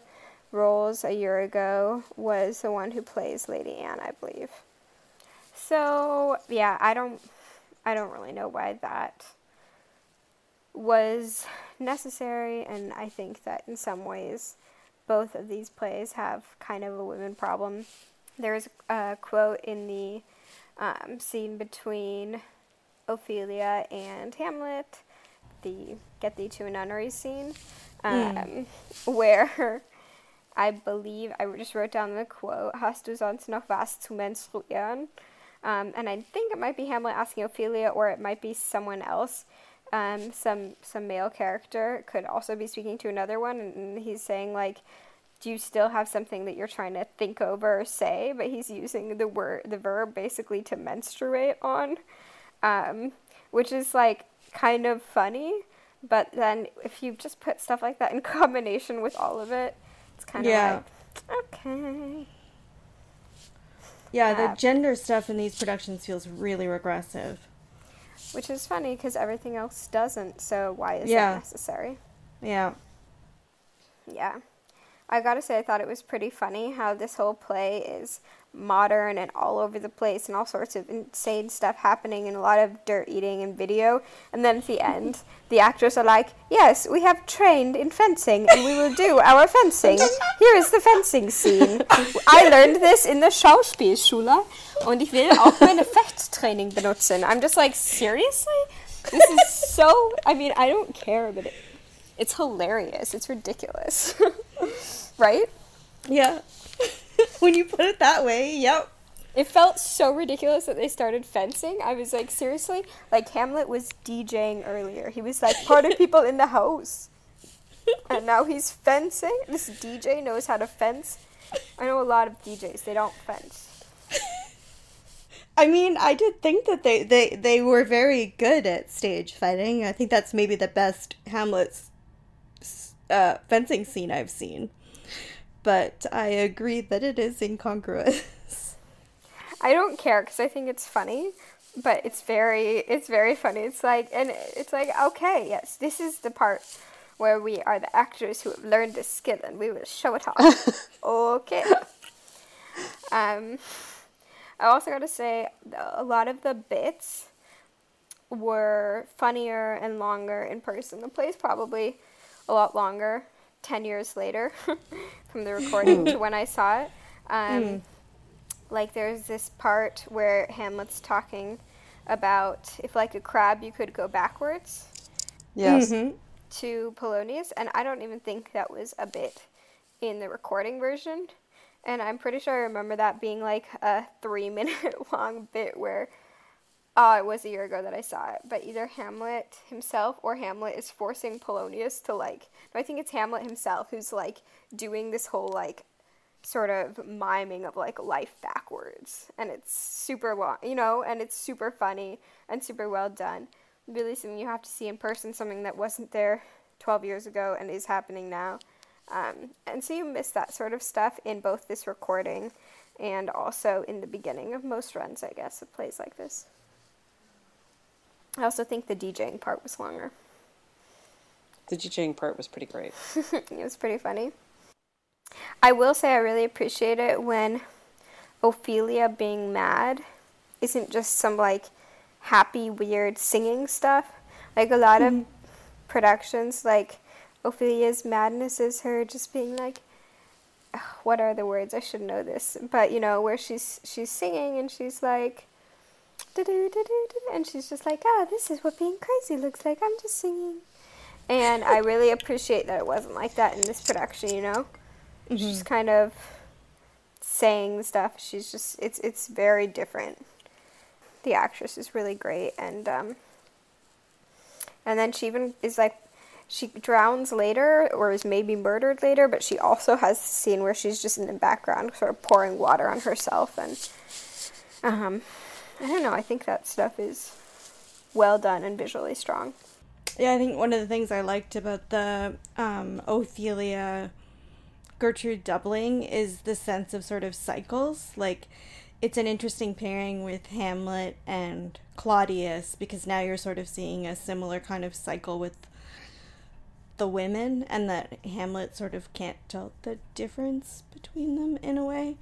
[SPEAKER 2] roles a year ago was the one who plays Lady Anne, I believe. So yeah, I don't I don't really know why that was necessary and I think that in some ways both of these plays have kind of a women problem. There's a quote in the um, scene between Ophelia and Hamlet, the Get Thee to a Nunnery scene, um, where [laughs] I believe I just wrote down the quote, Hast du sonst noch was zu menstruieren? Um, and I think it might be Hamlet asking Ophelia, or it might be someone else. Um, some some male character could also be speaking to another one, and he's saying like, "Do you still have something that you're trying to think over or say?" But he's using the word, the verb, basically to menstruate on, um, which is like kind of funny. But then if you just put stuff like that in [laughs] combination with all of it, it's kind of
[SPEAKER 1] Yeah.
[SPEAKER 2] like okay.
[SPEAKER 1] Yeah, the gender stuff in these productions feels really regressive.
[SPEAKER 2] Which is funny because everything else doesn't. So why is
[SPEAKER 1] Yeah.
[SPEAKER 2] that necessary?
[SPEAKER 1] Yeah.
[SPEAKER 2] Yeah. I gotta say, I thought it was pretty funny how this whole play is modern and all over the place and all sorts of insane stuff happening and a lot of dirt eating and video. And then at the end, the actors are like, Yes, we have trained in fencing and we will do our fencing. Here is the fencing scene. I learned this in the Schauspielschule und ich will auch meine Fechttraining benutzen. I'm just like, Seriously? This is so. I mean, I don't care, but it, it's hilarious. It's ridiculous. [laughs] right?
[SPEAKER 1] Yeah. [laughs] when you put it that way, yep.
[SPEAKER 2] It felt so ridiculous that they started fencing. I was like, seriously? Like, Hamlet was DJing earlier. He was like, party people in the house. And now he's fencing. This DJ knows how to fence. I know a lot of DJs, they don't fence.
[SPEAKER 1] I mean, I did think that they, they, they were very good at stage fighting. I think that's maybe the best Hamlet's uh, fencing scene I've seen. But I agree that it is incongruous.
[SPEAKER 2] I don't care because I think it's funny, but it's very it's very funny. It's like and it's like okay, yes, this is the part where we are the actors who have learned this skill and we will show it off. [laughs] okay. Um, I also got to say a lot of the bits were funnier and longer in person. The play's probably a lot longer. Ten years later, [laughs] from the recording hmm. to when I saw it. Um, hmm. like there's this part where Hamlet's talking about if like a crab you could go backwards
[SPEAKER 3] Yes. Mm-hmm.
[SPEAKER 2] to Polonius and I don't even think that was a bit in the recording version and I'm pretty sure I remember that being like a 3 minute [laughs] long bit where oh it was a year ago that I saw it. But either Hamlet himself or Hamlet is forcing Polonius to like no I think it's Hamlet himself who's like doing this whole like sort of miming of like life backwards. And it's super well you know and it's super funny and super well done. Really something you have to see in person something that wasn't there 12 years ago and is happening now. Um, and so you miss that sort of stuff in both this recording and also in the beginning of most runs i guess of plays like this i also think the djing part was longer
[SPEAKER 3] The DJing part was pretty great. [laughs]
[SPEAKER 2] it was pretty funny. I will say I really appreciate it when Ophelia being mad isn't just some like happy, weird singing stuff. Like a lot of mm-hmm. productions, like Ophelia's madness is her just being like, what are the words? I should know this, but you know where she's she's singing and she's like. And she's just like, ah, this is what being crazy looks like. I'm just singing. And I really appreciate that it wasn't like that in this production, you know? She's just kind of saying stuff. She's just it's it's very different. The actress is really great and um and then she even is like she drowns later or is maybe murdered later, but she also has a scene where she's just in the background sort of pouring water on herself and um I don't know, I think that stuff is well done and visually strong.
[SPEAKER 1] Yeah, I think one of the things I liked about the um, Ophelia Gertrude doubling is the sense of sort of cycles. Like, it's an interesting pairing with Hamlet and Claudius because now you're sort of seeing a similar kind of cycle with the women, and that Hamlet sort of can't tell the difference between them in a way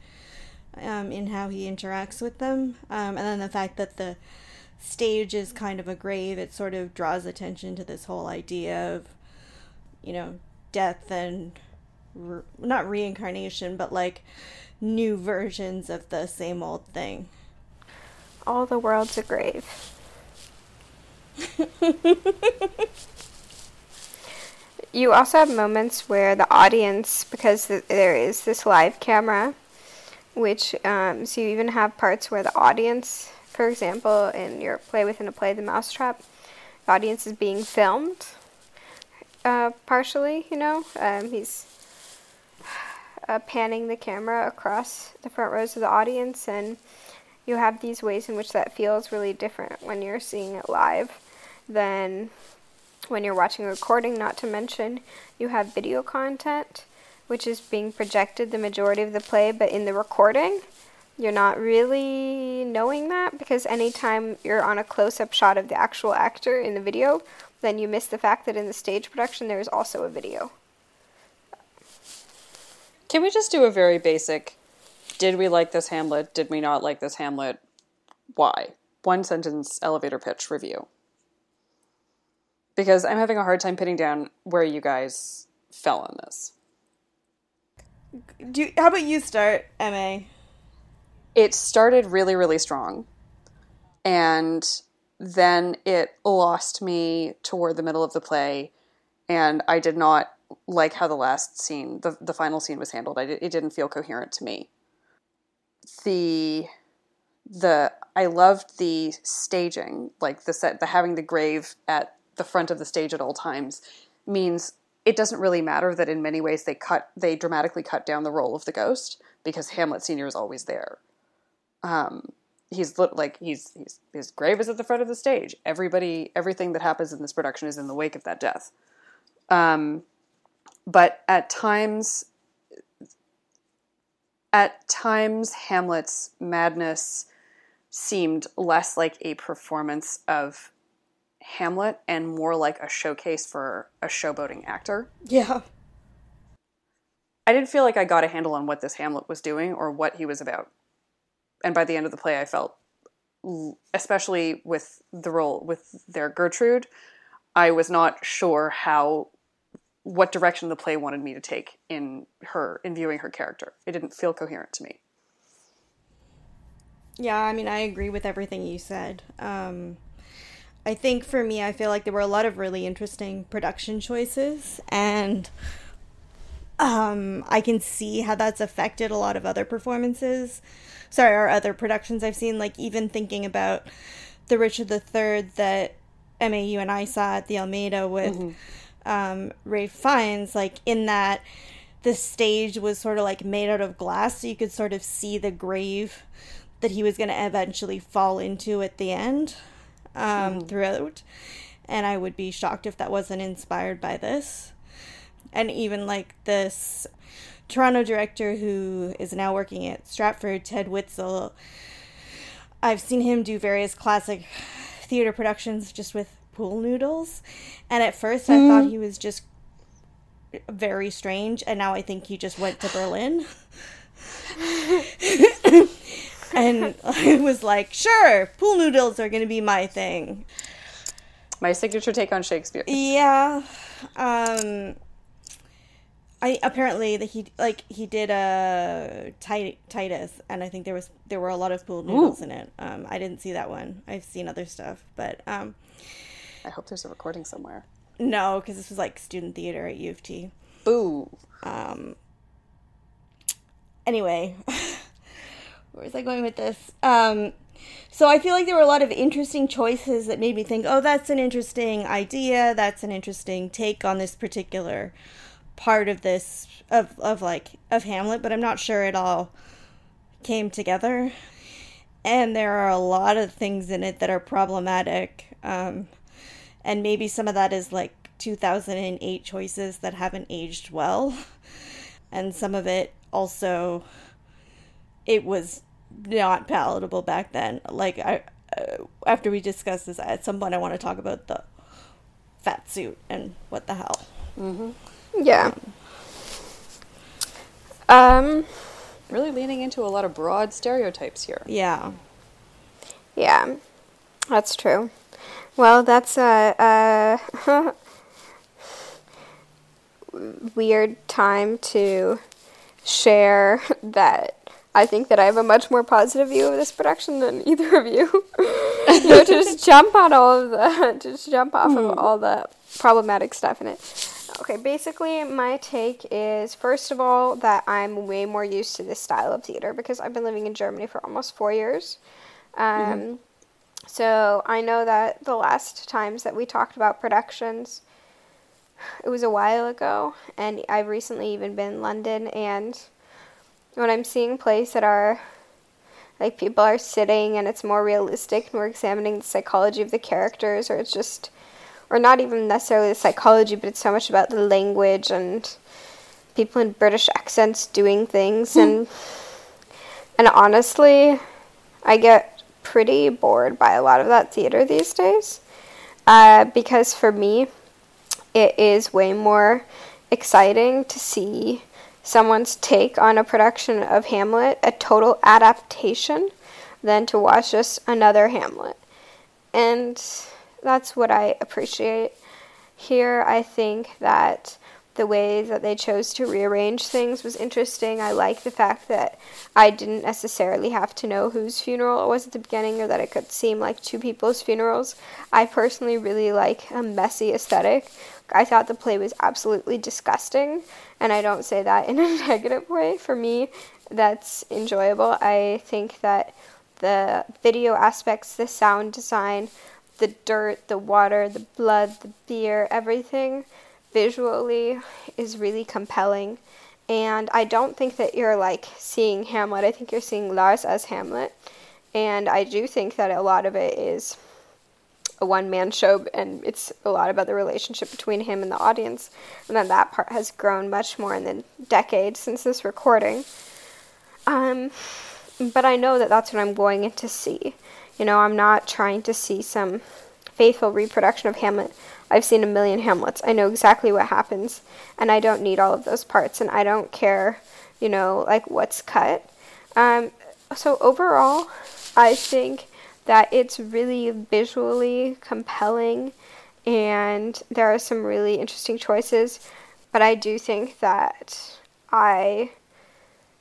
[SPEAKER 1] um, in how he interacts with them. Um, and then the fact that the stage is kind of a grave, it sort of draws attention to this whole idea of, you know, death and re- not reincarnation, but like new versions of the same old thing.
[SPEAKER 2] All the world's a grave. [laughs] you also have moments where the audience, because th- there is this live camera, which um, so you even have parts where the audience, for example, in your play within a play, The Mousetrap, the audience is being filmed. Uh, partially, you know, um, he's uh, panning the camera across the front rows of the audience, and you have these ways in which that feels really different when you're seeing it live than when you're watching a recording, not to mention you have video content, which is being projected the majority of the play, but in the recording, you're not really knowing that because anytime you're on a close up shot of the actual actor in the video, then you miss the fact that in the stage production there is also a video.
[SPEAKER 3] Can we just do a very basic did we like this Hamlet? Did we not like this Hamlet? Why? One sentence elevator pitch review because I'm having a hard time pinning down where you guys fell on this.
[SPEAKER 1] Do how about you start, Ma?
[SPEAKER 3] It started really, really strong, and then it lost me toward the middle of the play, and I did not like how the last scene, the the final scene, was handled. I, it didn't feel coherent to me. The the I loved the staging, like the set, the having the grave at the front of the stage at all times means it doesn't really matter that in many ways they cut they dramatically cut down the role of the ghost because Hamlet Senior is always there. Um, he's like he's, he's his grave is at the front of the stage. Everybody, everything that happens in this production is in the wake of that death. Um, but at times, at times, Hamlet's madness seemed less like a performance of Hamlet and more like a showcase for a showboating actor.
[SPEAKER 1] Yeah.
[SPEAKER 3] I didn't feel like I got a handle on what this Hamlet was doing or what he was about. And by the end of the play, I felt, especially with the role with their Gertrude, I was not sure how, what direction the play wanted me to take in her, in viewing her character. It didn't feel coherent to me.
[SPEAKER 1] Yeah, I mean, I agree with everything you said. Um, I think for me, I feel like there were a lot of really interesting production choices, and um, I can see how that's affected a lot of other performances. Sorry, or other productions I've seen. Like even thinking about the Richard III that MAU and I saw at the Almeida with mm-hmm. um, Ralph Fiennes. Like in that, the stage was sort of like made out of glass, so you could sort of see the grave that he was going to eventually fall into at the end um, mm. throughout. And I would be shocked if that wasn't inspired by this. And even like this Toronto director who is now working at Stratford, Ted Witzel, I've seen him do various classic theater productions just with pool noodles. And at first mm. I thought mm-hmm. he was just very strange. And now I think he just went to Berlin. [laughs] and [laughs] I was like, sure, pool noodles are going to be my thing.
[SPEAKER 3] My signature take on Shakespeare.
[SPEAKER 1] Yeah. Um, I apparently that he like he did a uh, Titus, and I think there was there were a lot of pool noodles Ooh. in it. Um, I didn't see that one. I've seen other stuff, but um,
[SPEAKER 3] I hope there's a recording somewhere.
[SPEAKER 1] No, because this was like student theater at U of T.
[SPEAKER 3] Boo.
[SPEAKER 1] Um. Anyway, [laughs] where was I going with this? Um, so I feel like there were a lot of interesting choices that made me think, oh, that's an interesting idea. That's an interesting take on this particular part of this of of like of Hamlet, but I'm not sure it all came together. And there are a lot of things in it that are problematic. Um, and maybe some of that is like 2008 choices that haven't aged well, [laughs] and some of it also it was not palatable back then. Like I, uh, after we discuss this at some point, I want to talk about the fat suit and what the hell. Mhm.
[SPEAKER 2] Yeah. Um,
[SPEAKER 3] Really leaning into a lot of broad stereotypes here.
[SPEAKER 1] Yeah,
[SPEAKER 2] yeah, that's true. Well, that's a, a [laughs] weird time to share that I think that I have a much more positive view of this production than [laughs] either of you. [laughs] you know, to just [laughs] jump on all of the, to just jump off of all the problematic stuff in it. Okay, basically, my take is first of all that I'm way more used to this style of theater because I've been living in Germany for almost four years. Um, So I know that the last times that we talked about productions, [sighs] it was a while ago, and I've recently even been in London, and when I'm seeing plays that are like people are sitting and it's more realistic and we're examining the psychology of the characters, or it's just, or not even necessarily the psychology, but it's so much about the language and people in British accents doing things, and and honestly, I get pretty bored by a lot of that theater these days. Uh, because for me, it is way more exciting to see someone's take on a production of Hamlet, a total adaptation, than to watch just another Hamlet. And that's what I appreciate. Here, I think that the way that they chose to rearrange things was interesting. I like the fact that I didn't necessarily have to know whose funeral it was at the beginning or that it could seem like two people's funerals. I personally really like a messy aesthetic. I thought the play was absolutely disgusting, and I don't say that in a [laughs] negative way. For me, that's enjoyable. I think that the video aspects, the sound design, the dirt, the water, the blood, the beer, everything visually is really compelling. And I don't think that you're like seeing Hamlet. I think you're seeing Lars as Hamlet. And I do think that a lot of it is a one man show and it's a lot about the relationship between him and the audience. And then that part has grown much more in the decade since this recording. Um, but I know that that's what I'm going in to see. You know, I'm not trying to see some faithful reproduction of Hamlet. I've seen a million Hamlets. I know exactly what happens, and I don't need all of those parts, and I don't care, you know, like what's cut. Um, so overall, I think that it's really visually compelling, and there are some really interesting choices. But I do think that I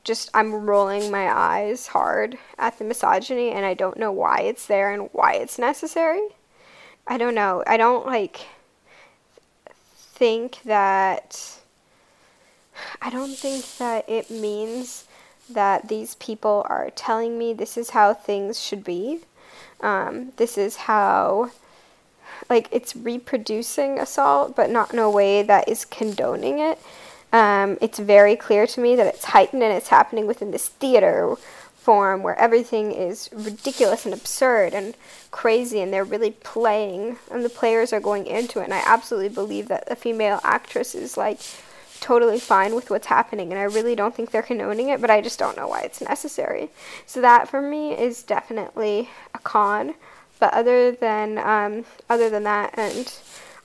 [SPEAKER 2] just I'm rolling my eyes hard at the misogyny, and I don't know why it's there and why it's necessary. I don't know. I don't like think that I don't think that it means that these people are telling me this is how things should be. Um, this is how like it's reproducing assault, but not in a way that is condoning it. Um, it's very clear to me that it's heightened and it's happening within this theater form where everything is ridiculous and absurd and crazy and they're really playing and the players are going into it and I absolutely believe that a female actress is like totally fine with what's happening and I really don't think they're condoning it but I just don't know why it's necessary. So that for me is definitely a con. But other than um, other than that and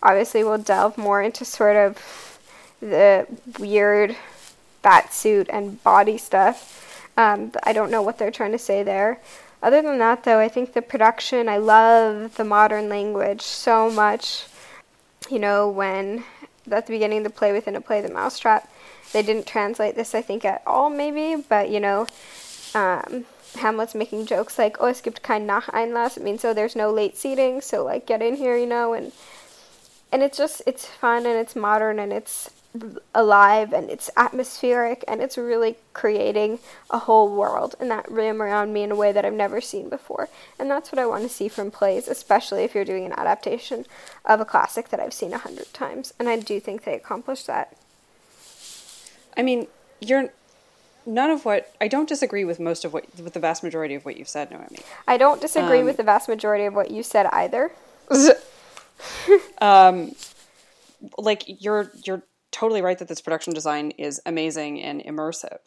[SPEAKER 2] obviously we'll delve more into sort of the weird bat suit and body stuff. Um, I don't know what they're trying to say there. Other than that, though, I think the production, I love the modern language so much. You know, when at the beginning the play within a play, The Mousetrap, they didn't translate this, I think, at all, maybe, but you know, um, Hamlet's making jokes like, oh, es gibt kein Nacheinlass. It means, oh, there's no late seating, so like get in here, you know, and and it's just it's fun and it's modern and it's alive and it's atmospheric and it's really creating a whole world in that room around me in a way that I've never seen before. And that's what I want to see from plays, especially if you're doing an adaptation of a classic that I've seen a hundred times. And I do think they accomplished that.
[SPEAKER 3] I mean, you're none of what I don't disagree with most of what with the vast majority of what you've said, Noemi.
[SPEAKER 2] I don't disagree
[SPEAKER 3] Um,
[SPEAKER 2] with the vast majority of what you said either. [laughs]
[SPEAKER 3] um, like you're you're totally right that this production design is amazing and immersive.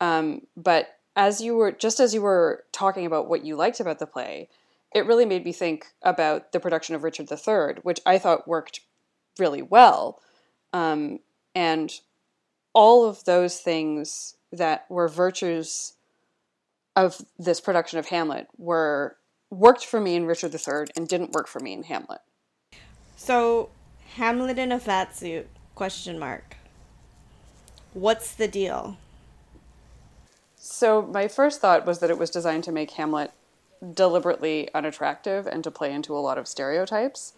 [SPEAKER 3] Um, but as you were just as you were talking about what you liked about the play, it really made me think about the production of Richard III, which I thought worked really well. Um, and all of those things that were virtues of this production of Hamlet were worked for me in Richard III and didn't work for me in Hamlet.
[SPEAKER 1] So, Hamlet in a fat suit? Question mark. What's the deal?
[SPEAKER 3] So my first thought was that it was designed to make Hamlet deliberately unattractive and to play into a lot of stereotypes.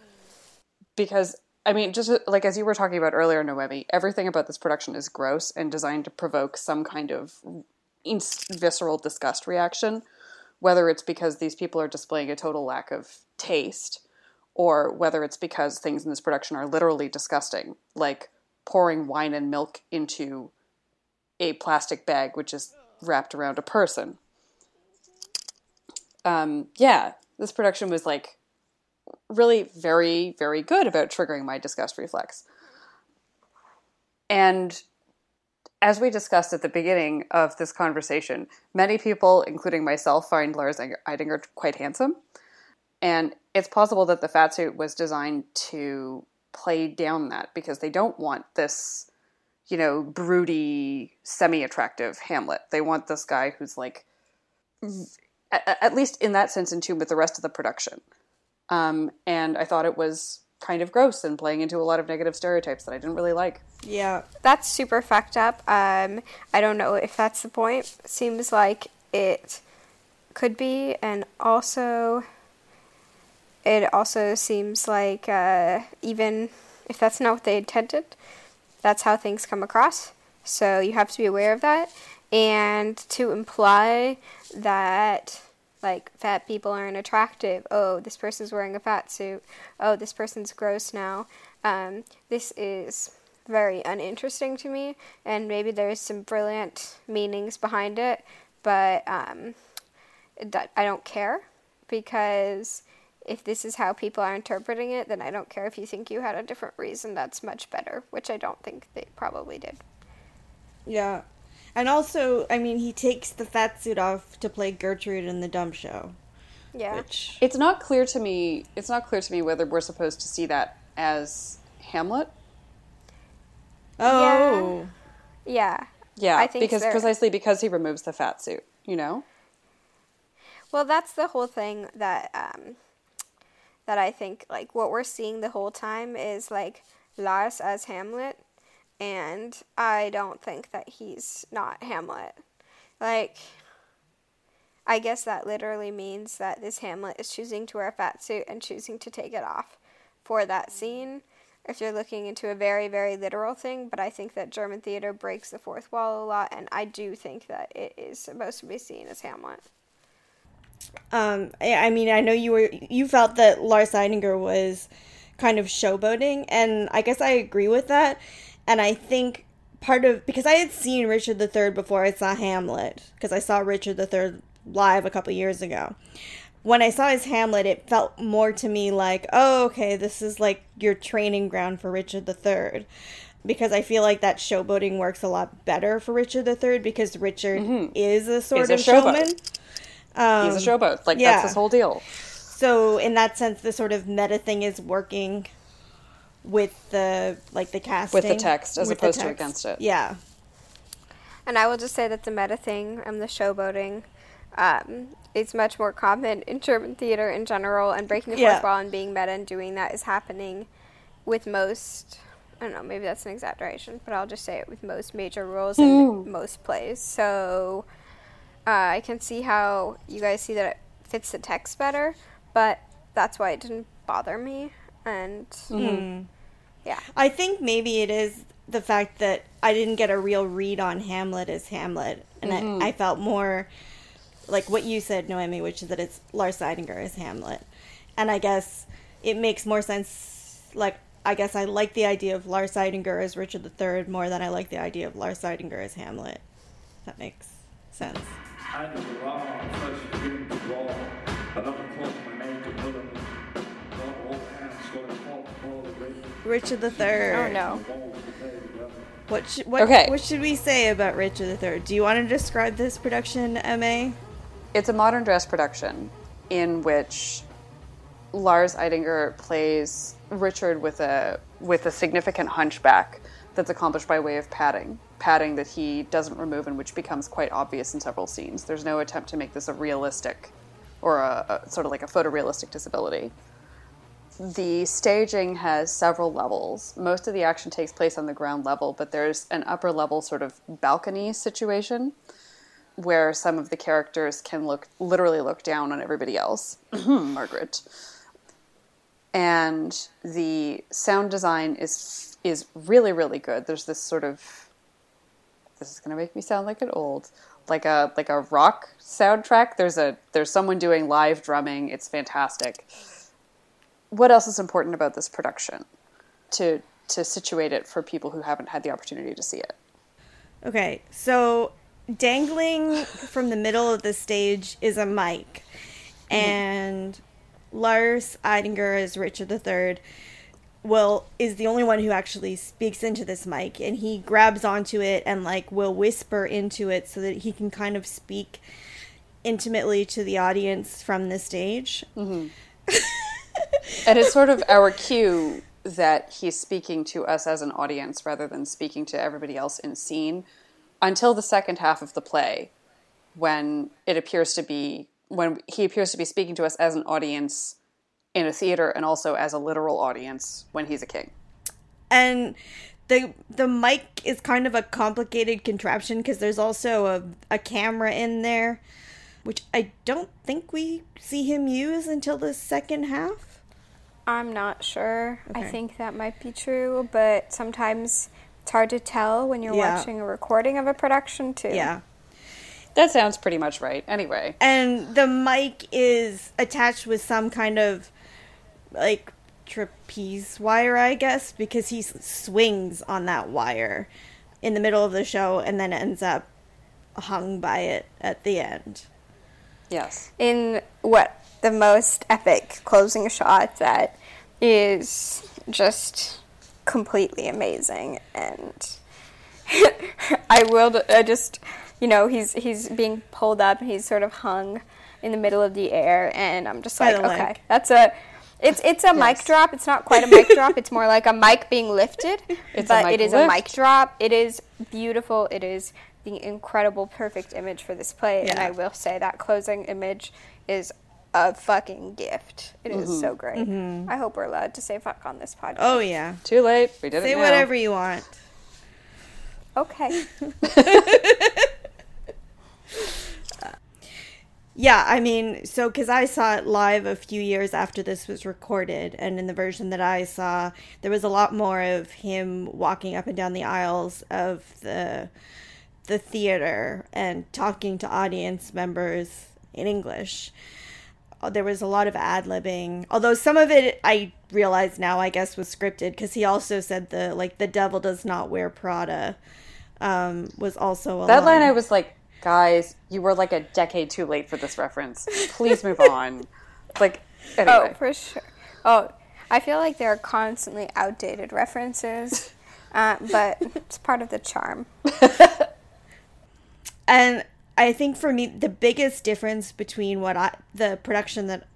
[SPEAKER 3] Because I mean, just like as you were talking about earlier, Noemi, everything about this production is gross and designed to provoke some kind of visceral disgust reaction, whether it's because these people are displaying a total lack of taste, or whether it's because things in this production are literally disgusting, like pouring wine and milk into a plastic bag, which is wrapped around a person. Um, yeah, this production was like really very, very good about triggering my disgust reflex. And as we discussed at the beginning of this conversation, many people, including myself, find Lars Eidinger quite handsome. And it's possible that the fat suit was designed to play down that because they don't want this, you know, broody, semi attractive Hamlet. They want this guy who's like, at least in that sense, in tune with the rest of the production. Um, and I thought it was kind of gross and playing into a lot of negative stereotypes that I didn't really like.
[SPEAKER 1] Yeah.
[SPEAKER 2] That's super fucked up. Um, I don't know if that's the point. Seems like it could be, and also it also seems like uh, even if that's not what they intended, that's how things come across. So you have to be aware of that. And to imply that like fat people aren't attractive. Oh, this person's wearing a fat suit. Oh, this person's gross now. Um, this is very uninteresting to me, and maybe there's some brilliant meanings behind it, but um, I don't care because if this is how people are interpreting it, then I don't care if you think you had a different reason. That's much better, which I don't think they probably did.
[SPEAKER 1] Yeah. And also, I mean, he takes the fat suit off to play Gertrude in the dumb show.
[SPEAKER 2] Yeah.
[SPEAKER 3] Which it's not clear to me. It's not clear to me whether we're supposed to see that as Hamlet.
[SPEAKER 1] Oh.
[SPEAKER 2] Yeah. Yeah.
[SPEAKER 3] Yeah, I think because precisely because he removes the fat suit, you know.
[SPEAKER 2] Well, that's the whole thing that um, that I think like what we're seeing the whole time is like Lars as Hamlet and I don't think that he's not Hamlet. Like, I guess that literally means that this Hamlet is choosing to wear a fat suit and choosing to take it off for that mm. scene. If you're looking into a very, very literal thing, but I think that German theater breaks the fourth wall a lot, and I do think that it is supposed to be seen as Hamlet.
[SPEAKER 1] Um, I mean, I know you were you felt that Lars Eidinger was kind of showboating, and I guess I agree with that and I think part of because I had seen Richard III before I saw Hamlet because I saw Richard III live a couple years ago. When I saw his Hamlet, it felt more to me like, oh, okay, this is like your training ground for Richard III. Because I feel like that showboating works a lot better for Richard III because Richard mm-hmm. is a sort of a showman.
[SPEAKER 3] Um, He's a showboat. Like, yeah. that's his whole deal.
[SPEAKER 1] So, in that sense, the sort of meta thing is working with the like the casting
[SPEAKER 3] with the text as opposed text. to against it.
[SPEAKER 1] Yeah.
[SPEAKER 2] And I will just say that the meta thing and the showboating um, is much more common in German theater in general, and breaking the fourth yeah. wall and being meta and doing that is happening with most. I don't know, maybe that's an exaggeration, but I'll just say it with most major roles in hmm. most plays. So uh, I can see how you guys see that it fits the text better, but that's why it didn't bother me. And mm-hmm. Yeah.
[SPEAKER 1] I think maybe it is the fact that I didn't get a real read on Hamlet as Hamlet. And mm-hmm. I, I, felt more like what you said, Noemi, which is that it's Lars Eidinger as Hamlet. And I guess it makes more sense. Like, I guess I like the idea of Lars Eidinger as Richard III more than I like the idea of Lars Eidinger as Hamlet. That makes sense. Richard the Third.
[SPEAKER 2] Oh no.
[SPEAKER 1] What should what,
[SPEAKER 3] Okay.
[SPEAKER 1] what should we say about Richard the Third? Do you want to describe this production, Ma?
[SPEAKER 3] It's a modern dress production in which Lars Eidinger plays Richard with a with a significant hunchback that's accomplished by way of padding, padding that he doesn't remove and which becomes quite obvious in several scenes. There's no attempt to make this a realistic or a, a sort of like a photorealistic disability. The staging has several levels. Most of the action takes place on the ground level, but there's an upper level sort of balcony situation where some of the characters can look literally look down on everybody else. [clears throat] Margaret. And the sound design is is really really good. There's this sort of this is going to make me sound like an old like a like a rock soundtrack. There's a there's someone doing live drumming. It's fantastic. What else is important about this production to to situate it for people who haven't had the opportunity to see it?
[SPEAKER 1] Okay, so dangling from the middle of the stage is a mic, mm-hmm. and Lars Eidinger as Richard III will is the only one who actually speaks into this mic, and he grabs onto it and like will whisper into it so that he can kind of speak intimately to the audience from the stage. Mm-hmm.
[SPEAKER 3] And it's sort of our cue that he's speaking to us as an audience rather than speaking to everybody else in scene until the second half of the play when it appears to be when he appears to be speaking to us as an audience in a theater and also as a literal audience when he's a king.
[SPEAKER 1] and the the mic is kind of a complicated contraption because there's also a, a camera in there which i don't think we see him use until the second half
[SPEAKER 2] I'm not sure. I think that might be true, but sometimes it's hard to tell when you're
[SPEAKER 1] Yeah.
[SPEAKER 2] watching a recording of a production too.
[SPEAKER 1] yeah
[SPEAKER 3] That sounds pretty much right. Anyway,
[SPEAKER 1] and the mic is attached with some kind of like trapeze wire i guess because he swings on that wire in the middle of the show and then ends up hung by it at the end
[SPEAKER 3] yes.
[SPEAKER 2] in what the most epic closing shot that is just completely amazing and [laughs] I will I just you know he's he's being pulled up and he's sort of hung in the middle of the air and I'm just
[SPEAKER 1] By
[SPEAKER 2] like okay
[SPEAKER 1] leg.
[SPEAKER 2] that's a it's it's a mic drop it's not quite a mic drop it's more like a mic being lifted [laughs]
[SPEAKER 3] It's a
[SPEAKER 2] but
[SPEAKER 3] mic
[SPEAKER 2] it is a mic drop it is beautiful it is the incredible perfect image for this play and I will say that closing image is a fucking gift. It is so mm-hmm. great. Mm-hmm. I hope we're allowed to say fuck on this podcast.
[SPEAKER 1] oh yeah
[SPEAKER 3] Too late. We did
[SPEAKER 1] say
[SPEAKER 3] it now.
[SPEAKER 1] whatever you want
[SPEAKER 2] Okay. [laughs]
[SPEAKER 1] Yeah, I mean, so because I saw it live a few years after this was recorded, and in the version that I saw, there was a lot more of him walking up and down the aisles of the the theater and talking to audience members in English. Uh, There was a lot of ad libbing, although some of it I realize now, I guess, was scripted because he also said the like the devil does not wear Prada um, was also a
[SPEAKER 3] That line I was like, guys, you were like a decade too late for this reference. Please move on. [laughs] Like, anyway.
[SPEAKER 2] Oh, for sure. Oh, I feel like there are constantly outdated references, uh, but it's part of the charm. [laughs]
[SPEAKER 1] And I think for me, the biggest difference between what I, the production that,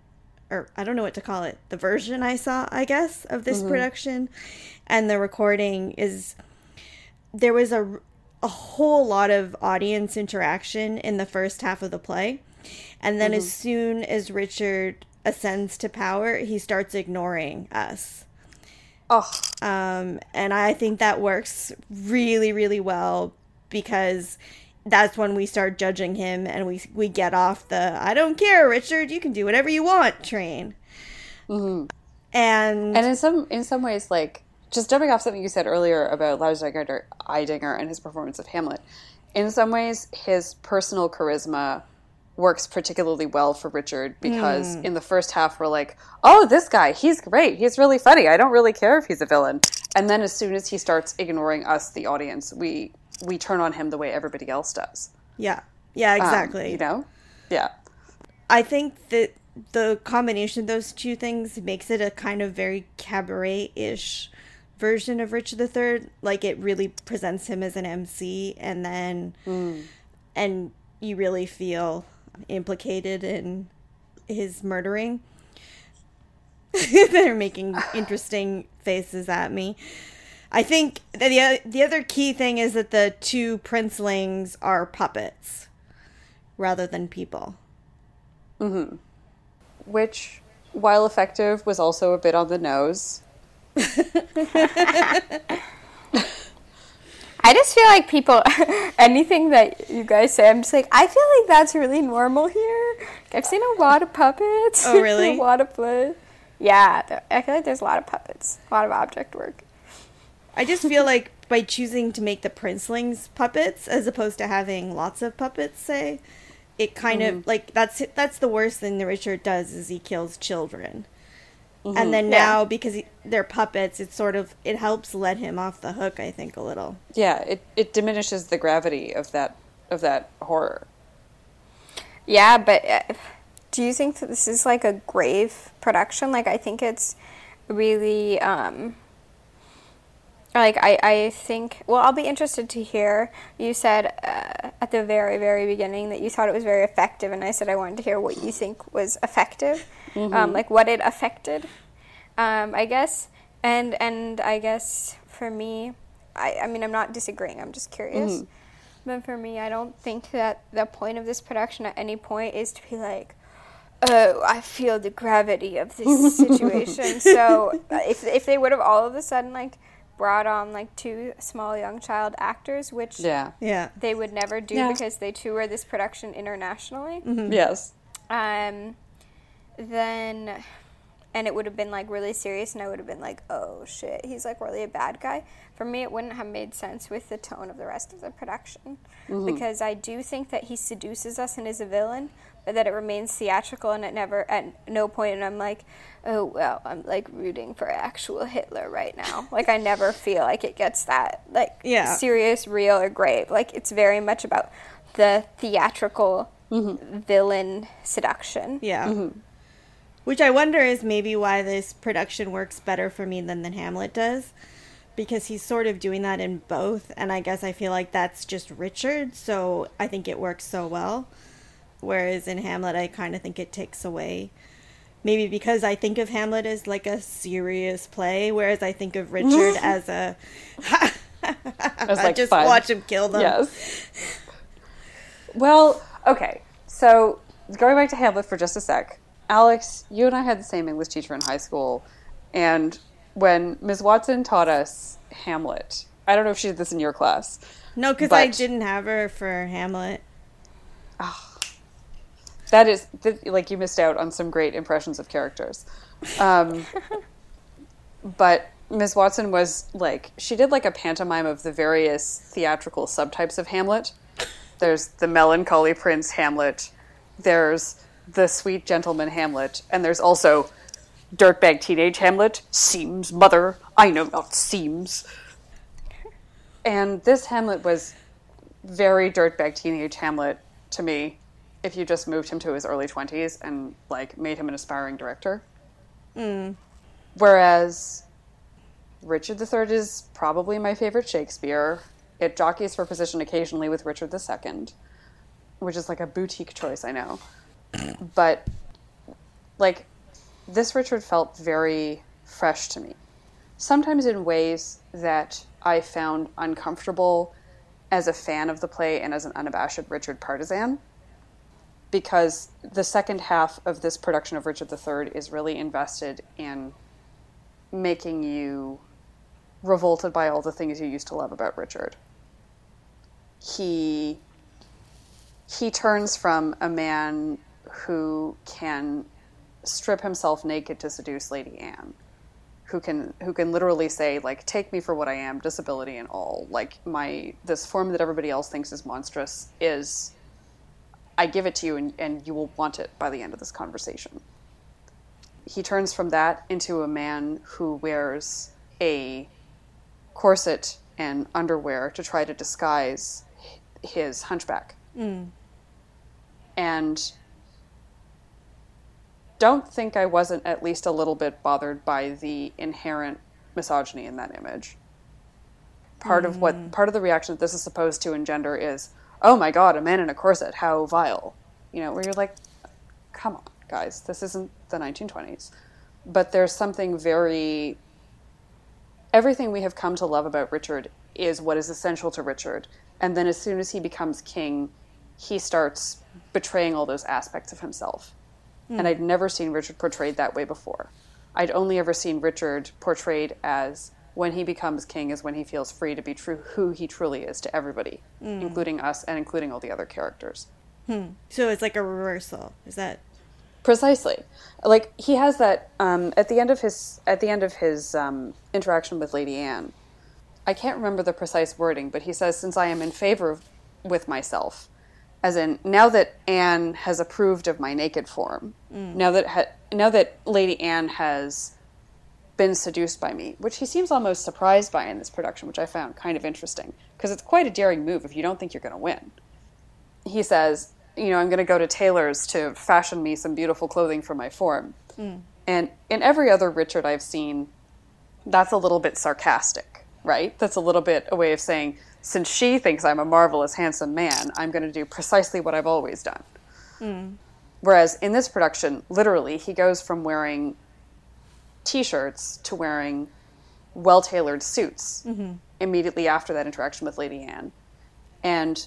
[SPEAKER 1] or I don't know what to call it, the version I saw, I guess, of this production and the recording is there was a, a whole lot of audience interaction in the first half of the play. And then as soon as Richard ascends to power, he starts ignoring us.
[SPEAKER 3] Oh,
[SPEAKER 1] Um, and I think that works really, really well because that's when we start judging him and we we get off the I don't care, Richard, you can do whatever you want train. And,
[SPEAKER 3] and in some in some ways, like just jumping off something you said earlier about Lars Eidinger, Eidinger and his performance of Hamlet, in some ways, his personal charisma works particularly well for Richard because in the first half we're like, oh, this guy, he's great, he's really funny. I don't really care if he's a villain. And then as soon as he starts ignoring us, the audience, we we turn on him the way everybody else does.
[SPEAKER 1] yeah, yeah,
[SPEAKER 3] Um,
[SPEAKER 1] exactly.
[SPEAKER 3] you know, yeah.
[SPEAKER 1] I think that the combination of those two things makes it a kind of very cabaret ish version of Richard III. Like it really presents him as an MC, and then mm. and you really feel implicated in his murdering. [laughs] They're making interesting faces at me. I think the the the other key thing is that the two princelings are puppets rather than people. Mm-hmm.
[SPEAKER 3] which, while effective, was also a bit on the nose. [laughs]
[SPEAKER 2] I just feel like people, [laughs] anything that you guys say, I'm just like, I feel like that's really normal here. Like, I've seen a lot of puppets.
[SPEAKER 1] Oh, really? [laughs]
[SPEAKER 2] a lot of play. Yeah, I feel like there's a lot of puppets, a lot of object work.
[SPEAKER 1] I just feel like by choosing to make the princelings puppets as opposed to having lots of puppets, say, it kind of mm-hmm. like that's that's the worst thing that Richard does is he kills children. And then
[SPEAKER 2] Yeah.
[SPEAKER 1] now because he, they're puppets, it sort of it helps let him off the hook, I think a little.
[SPEAKER 3] Yeah, it, it diminishes the gravity of that of that horror.
[SPEAKER 2] Yeah, but uh, do you think that this is like a grave production? Like, I think it's really, um, like, I, I think, well, I'll be interested to hear. You said uh, at the very, very beginning that you thought it was very effective, and I said I wanted to hear what you think was effective, um, like what it affected, um, I guess. And, and I guess for me, I, I mean, I'm not disagreeing, I'm just curious. But for me, I don't think that the point of this production at any point is to be like, oh, I feel the gravity of this [laughs] situation. so uh, if if they would have all of a sudden like brought on like two small young child actors, which
[SPEAKER 3] Yeah.
[SPEAKER 1] Yeah.
[SPEAKER 2] they would never do
[SPEAKER 3] Yeah.
[SPEAKER 2] because they tour this production internationally,
[SPEAKER 3] Yes.
[SPEAKER 2] um, then and it would have been like really serious and I would have been like, oh shit, he's like really a bad guy. For me, it wouldn't have made sense with the tone of the rest of the production mm-hmm. because I do think that he seduces us and is a villain, but that it remains theatrical and it never, at no point, and I'm like, oh well, I'm like rooting for actual Hitler right now. [laughs] like I never feel like it gets that like
[SPEAKER 1] Yeah.
[SPEAKER 2] serious, real, or grave. Like it's very much about the theatrical mm-hmm. villain seduction.
[SPEAKER 1] Yeah. Mm-hmm. Which I wonder is maybe why this production works better for me than than Hamlet does. Because he's sort of doing that in both, and I guess I feel like that's just Richard, so I think it works so well. Whereas in Hamlet, I kind of think it takes away. Maybe because I think of Hamlet as like a serious play, whereas I think of Richard [laughs] as a. [laughs]
[SPEAKER 3] As like
[SPEAKER 1] just
[SPEAKER 3] fun.
[SPEAKER 1] watch him kill them.
[SPEAKER 3] Yes. Well, okay. So going back to Hamlet for just a sec, Alex, you and I had the same English teacher in high school, and when Ms. Watson taught us Hamlet, I don't know if she did this in your class.
[SPEAKER 1] No, because I didn't have her for Hamlet.
[SPEAKER 3] Oh, That is th- like you missed out on some great impressions of characters. Um, [laughs] but Ms. Watson was like she did like a pantomime of the various theatrical subtypes of Hamlet. There's the melancholy prince Hamlet. There's the sweet gentleman Hamlet, and there's also dirtbag teenage Hamlet. Seems mother, I know not seems. And this Hamlet was very dirtbag teenage Hamlet to me if you just moved him to his early 20s and like made him an aspiring director. Hmm. Whereas Richard III is probably my favorite Shakespeare. It jockeys for position occasionally with Richard II, which is like a boutique choice, I know. But like this Richard felt very fresh to me. Sometimes in ways that I found uncomfortable as a fan of the play and as an unabashed Richard partisan because the second half of this production of Richard III is really invested in making you revolted by all the things you used to love about Richard. He he turns from a man who can strip himself naked to seduce Lady Anne, who can who can literally say like take me for what I am, disability and all. Like my this form that everybody else thinks is monstrous is I give it to you and, and you will want it by the end of this conversation. He turns from that into a man who wears a corset and underwear to try to disguise his hunchback. Mm. And don't think I wasn't at least a little bit bothered by the inherent misogyny in that image. Part of what mm. part of the reaction that this is supposed to engender is, oh my god, a man in a corset, how vile. You know, where you're like, come on, guys, this isn't the 1920s. But there's something very. Everything we have come to love about Richard is what is essential to Richard. And then as soon as he becomes king, he starts betraying all those aspects of himself. And I'd never seen Richard portrayed that way before. I'd only ever seen Richard portrayed as when he becomes king is when he feels free to be true who he truly is to everybody, including us and including all the other characters.
[SPEAKER 1] So it's like a reversal. Is that
[SPEAKER 3] Precisely, like he has that um, at the end of his at the end of his um, interaction with Lady Anne. I can't remember the precise wording, but he says, "Since I am in favor of, with myself, as in now that Anne has approved of my naked form, mm. now that ha- now that Lady Anne has been seduced by me, which he seems almost surprised by in this production, which I found kind of interesting because it's quite a daring move if you don't think you're going to win." He says, "You know, I'm going to go to tailors to fashion me some beautiful clothing for my form." Mm. And in every other Richard I've seen, that's a little bit sarcastic, right? That's a little bit a way of saying, since she thinks I'm a marvelous, handsome man, I'm going to do precisely what I've always done. Hmm. Whereas in this production, literally, he goes from wearing t shirts to wearing well tailored suits mm-hmm. immediately after that interaction with Lady Anne. And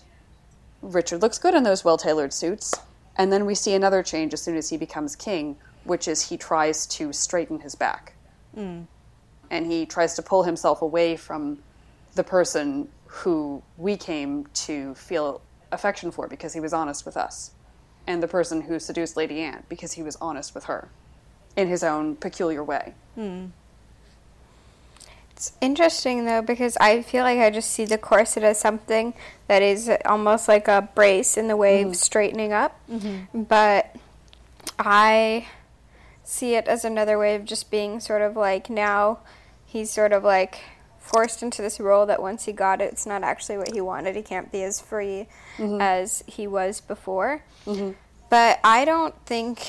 [SPEAKER 3] Richard looks good in those well tailored suits. And then we see another change as soon as he becomes king, which is he tries to straighten his back. Hmm. And he tries to pull himself away from the person who we came to feel affection for because he was honest with us, and the person who seduced Lady Anne because he was honest with her in his own peculiar way. Hmm.
[SPEAKER 2] It's interesting though because I feel like I just see the corset as something that is almost like a brace in the way of hmm. straightening up, mm-hmm. but I see it as another way of just being sort of like now he's sort of like forced into this role that once he got it, it's not actually what he wanted. He can't be as free mm-hmm. as he was before. Mm-hmm. But I don't think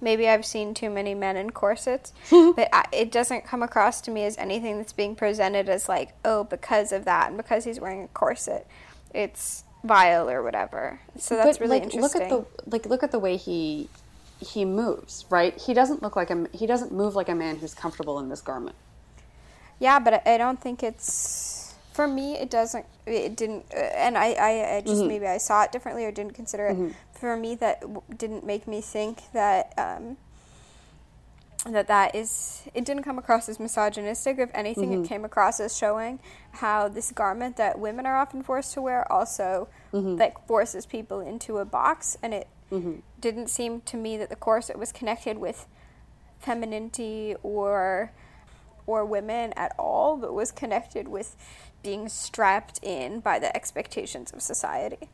[SPEAKER 2] maybe I've seen too many men in corsets, [laughs] but I, it doesn't come across to me as anything that's being presented as like, oh, because of that and because he's wearing a corset, it's vile or whatever. So that's really
[SPEAKER 3] like,
[SPEAKER 2] interesting.
[SPEAKER 3] Look at the like look at the way he he moves, right? He doesn't look like a he doesn't move like a man who's comfortable in this garment.
[SPEAKER 2] Yeah, but I, don't think it's for me. It doesn't. It didn't. Uh, and I, I, I just mm-hmm. maybe I saw it differently or didn't consider it. Mm-hmm. For me, that w- didn't make me think that um, that that is. It didn't come across as misogynistic. If anything, it mm-hmm. came across as showing how this garment that women are often forced to wear also like forces people into a box, and it didn't seem to me that the corset was connected with femininity or or women at all, but was connected with being strapped in by the expectations of society.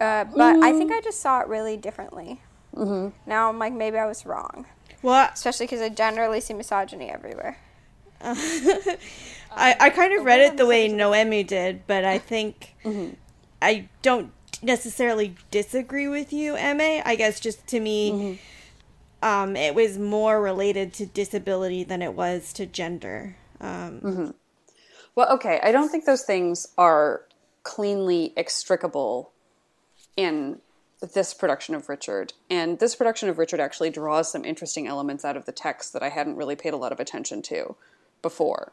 [SPEAKER 2] Uh, but I think I just saw it really differently. Mm-hmm. Now I'm like, maybe I was wrong,
[SPEAKER 1] well?
[SPEAKER 2] especially because I generally see misogyny everywhere. [laughs]
[SPEAKER 1] I, I kind of read it the way Noemi did, but I [laughs] think I don't necessarily disagree with you, Ma. I guess just to me, um, it was more related to disability than it was to gender. Um,
[SPEAKER 3] Well, okay, I don't think those things are cleanly extricable in this production of Richard. And this production of Richard actually draws some interesting elements out of the text that I hadn't really paid a lot of attention to before.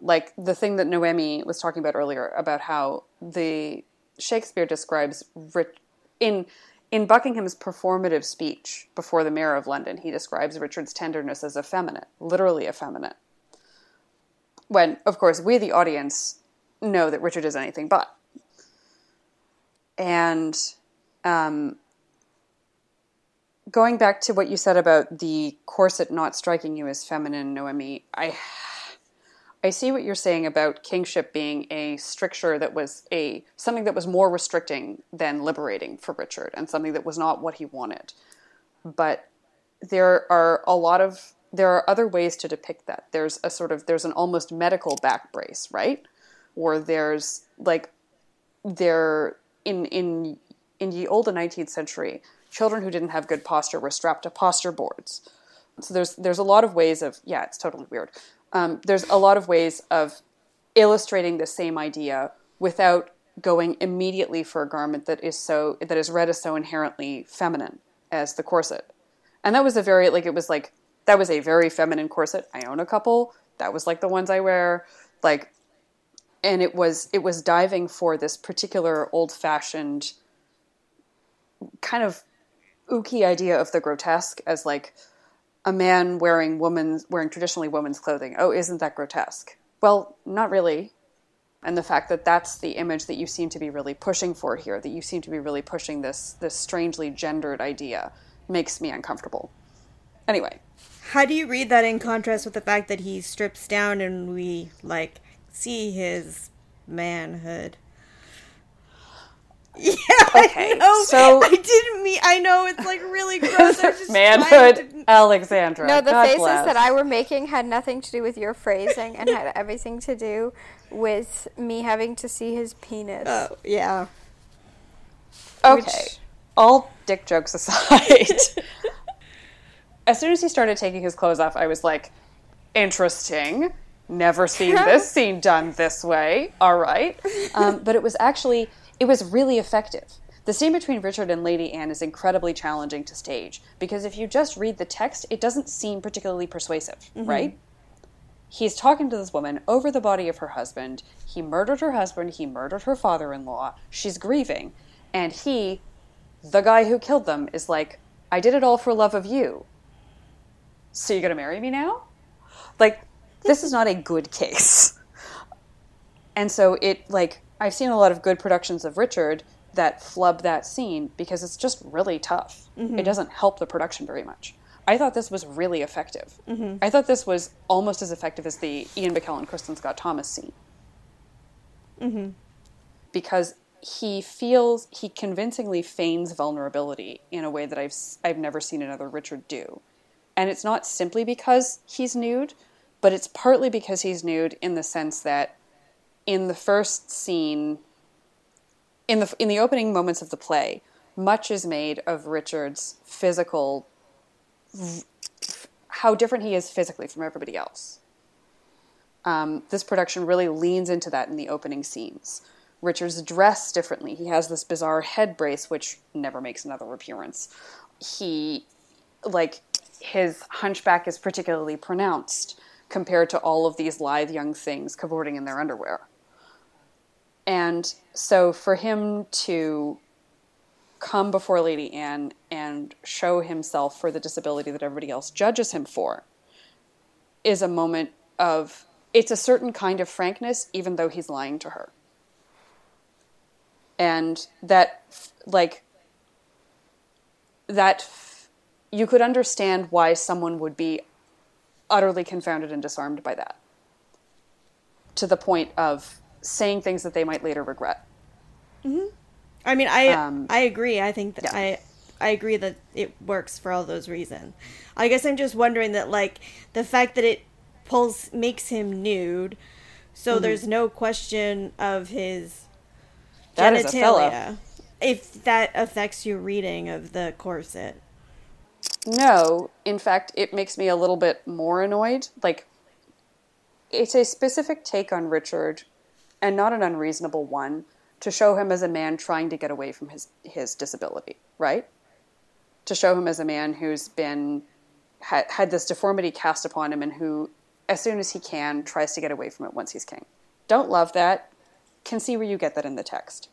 [SPEAKER 3] Like the thing that Noemi was talking about earlier about how the Shakespeare describes Rich in in Buckingham's performative speech before the mayor of London, he describes Richard's tenderness as effeminate, literally effeminate. When, of course, we, the audience, know that Richard is anything but. And um, going back to what you said about the corset not striking you as feminine, Noemi, I I see what you're saying about kingship being a stricture that was a something that was more restricting than liberating for Richard and something that was not what he wanted. But there are a lot of there are other ways to depict that. There's a sort of there's an almost medical back brace, right? Or there's like there in in in the olden 19th century, children who didn't have good posture were strapped to posture boards. So there's there's a lot of ways of yeah, it's totally weird. Um, there's a lot of ways of illustrating the same idea without going immediately for a garment that is so that is read as so inherently feminine as the corset. And that was a very like it was like that was a very feminine corset. I own a couple. That was like the ones I wear. Like and it was it was diving for this particular old-fashioned kind of ooky idea of the grotesque as like a man wearing woman's wearing traditionally women's clothing. Oh, isn't that grotesque? Well, not really. And the fact that that's the image that you seem to be really pushing for here, that you seem to be really pushing this this strangely gendered idea, makes me uncomfortable. Anyway,
[SPEAKER 1] How do you read that in contrast with the fact that he strips down and we like see his manhood? Yeah,
[SPEAKER 3] Okay,
[SPEAKER 1] I know.
[SPEAKER 3] so-
[SPEAKER 1] I didn't mean. I know it's like really [laughs] gross. I was just
[SPEAKER 3] manhood,
[SPEAKER 1] to-
[SPEAKER 3] Alexandra.
[SPEAKER 2] No, the
[SPEAKER 3] God
[SPEAKER 2] faces
[SPEAKER 3] bless.
[SPEAKER 2] that I were making had nothing to do with your phrasing and had everything to do with me having to see his penis.
[SPEAKER 1] Oh yeah.
[SPEAKER 3] Okay.
[SPEAKER 2] Which-
[SPEAKER 3] All dick jokes aside, [laughs] as soon as he started taking his clothes off, I was like, interesting. Never seen this [laughs] scene done this way. All right. Um, but it was actually, it was really effective. The scene between Richard and Lady Anne is incredibly challenging to stage because if you just read the text, it doesn't seem particularly persuasive, mm-hmm. right? He's talking to this woman over the body of her husband. He murdered her husband. He murdered her father in law. She's grieving. And he, the guy who killed them, is like, I did it all for love of you. So you're going to marry me now? Like, this is not a good case. And so it, like, I've seen a lot of good productions of Richard that flub that scene because it's just really tough. Mm-hmm. It doesn't help the production very much. I thought this was really effective. Mm-hmm. I thought this was almost as effective as the Ian McKellen, Kristin Scott Thomas scene. Mm-hmm. Because he feels, he convincingly feigns vulnerability in a way that I've, I've never seen another Richard do. And it's not simply because he's nude, but it's partly because he's nude in the sense that in the first scene, in the in the opening moments of the play, much is made of Richard's physical, how different he is physically from everybody else. Um, this production really leans into that in the opening scenes. Richard's dressed differently. He has this bizarre head brace, which never makes another appearance. He, like, his hunchback is particularly pronounced compared to all of these lithe young things cavorting in their underwear. And so for him to come before Lady Anne and show himself for the disability that everybody else judges him for is a moment of it's a certain kind of frankness even though he's lying to her. And that like that you could understand why someone would be utterly confounded and disarmed by that to the point of saying things that they might later regret.
[SPEAKER 1] I mean, I
[SPEAKER 3] Um,
[SPEAKER 1] I agree. I think that
[SPEAKER 3] yeah.
[SPEAKER 1] I I agree that it works for all those reasons. I guess I'm just wondering that like the fact that it pulls makes him nude, so
[SPEAKER 3] Mm-hmm.
[SPEAKER 1] there's no question of his
[SPEAKER 3] That is a fella.
[SPEAKER 1] genitalia. If that affects your reading of the corset.
[SPEAKER 3] No, in fact, it makes me a little bit more annoyed. Like, it's a specific take on Richard, and not an unreasonable one, to show him as a man trying to get away from his, his disability, right? To show him as a man who's been had, this deformity cast upon him and who, as soon as he can, tries to get away from it once he's king. Don't love that. Can see where you get that in the text.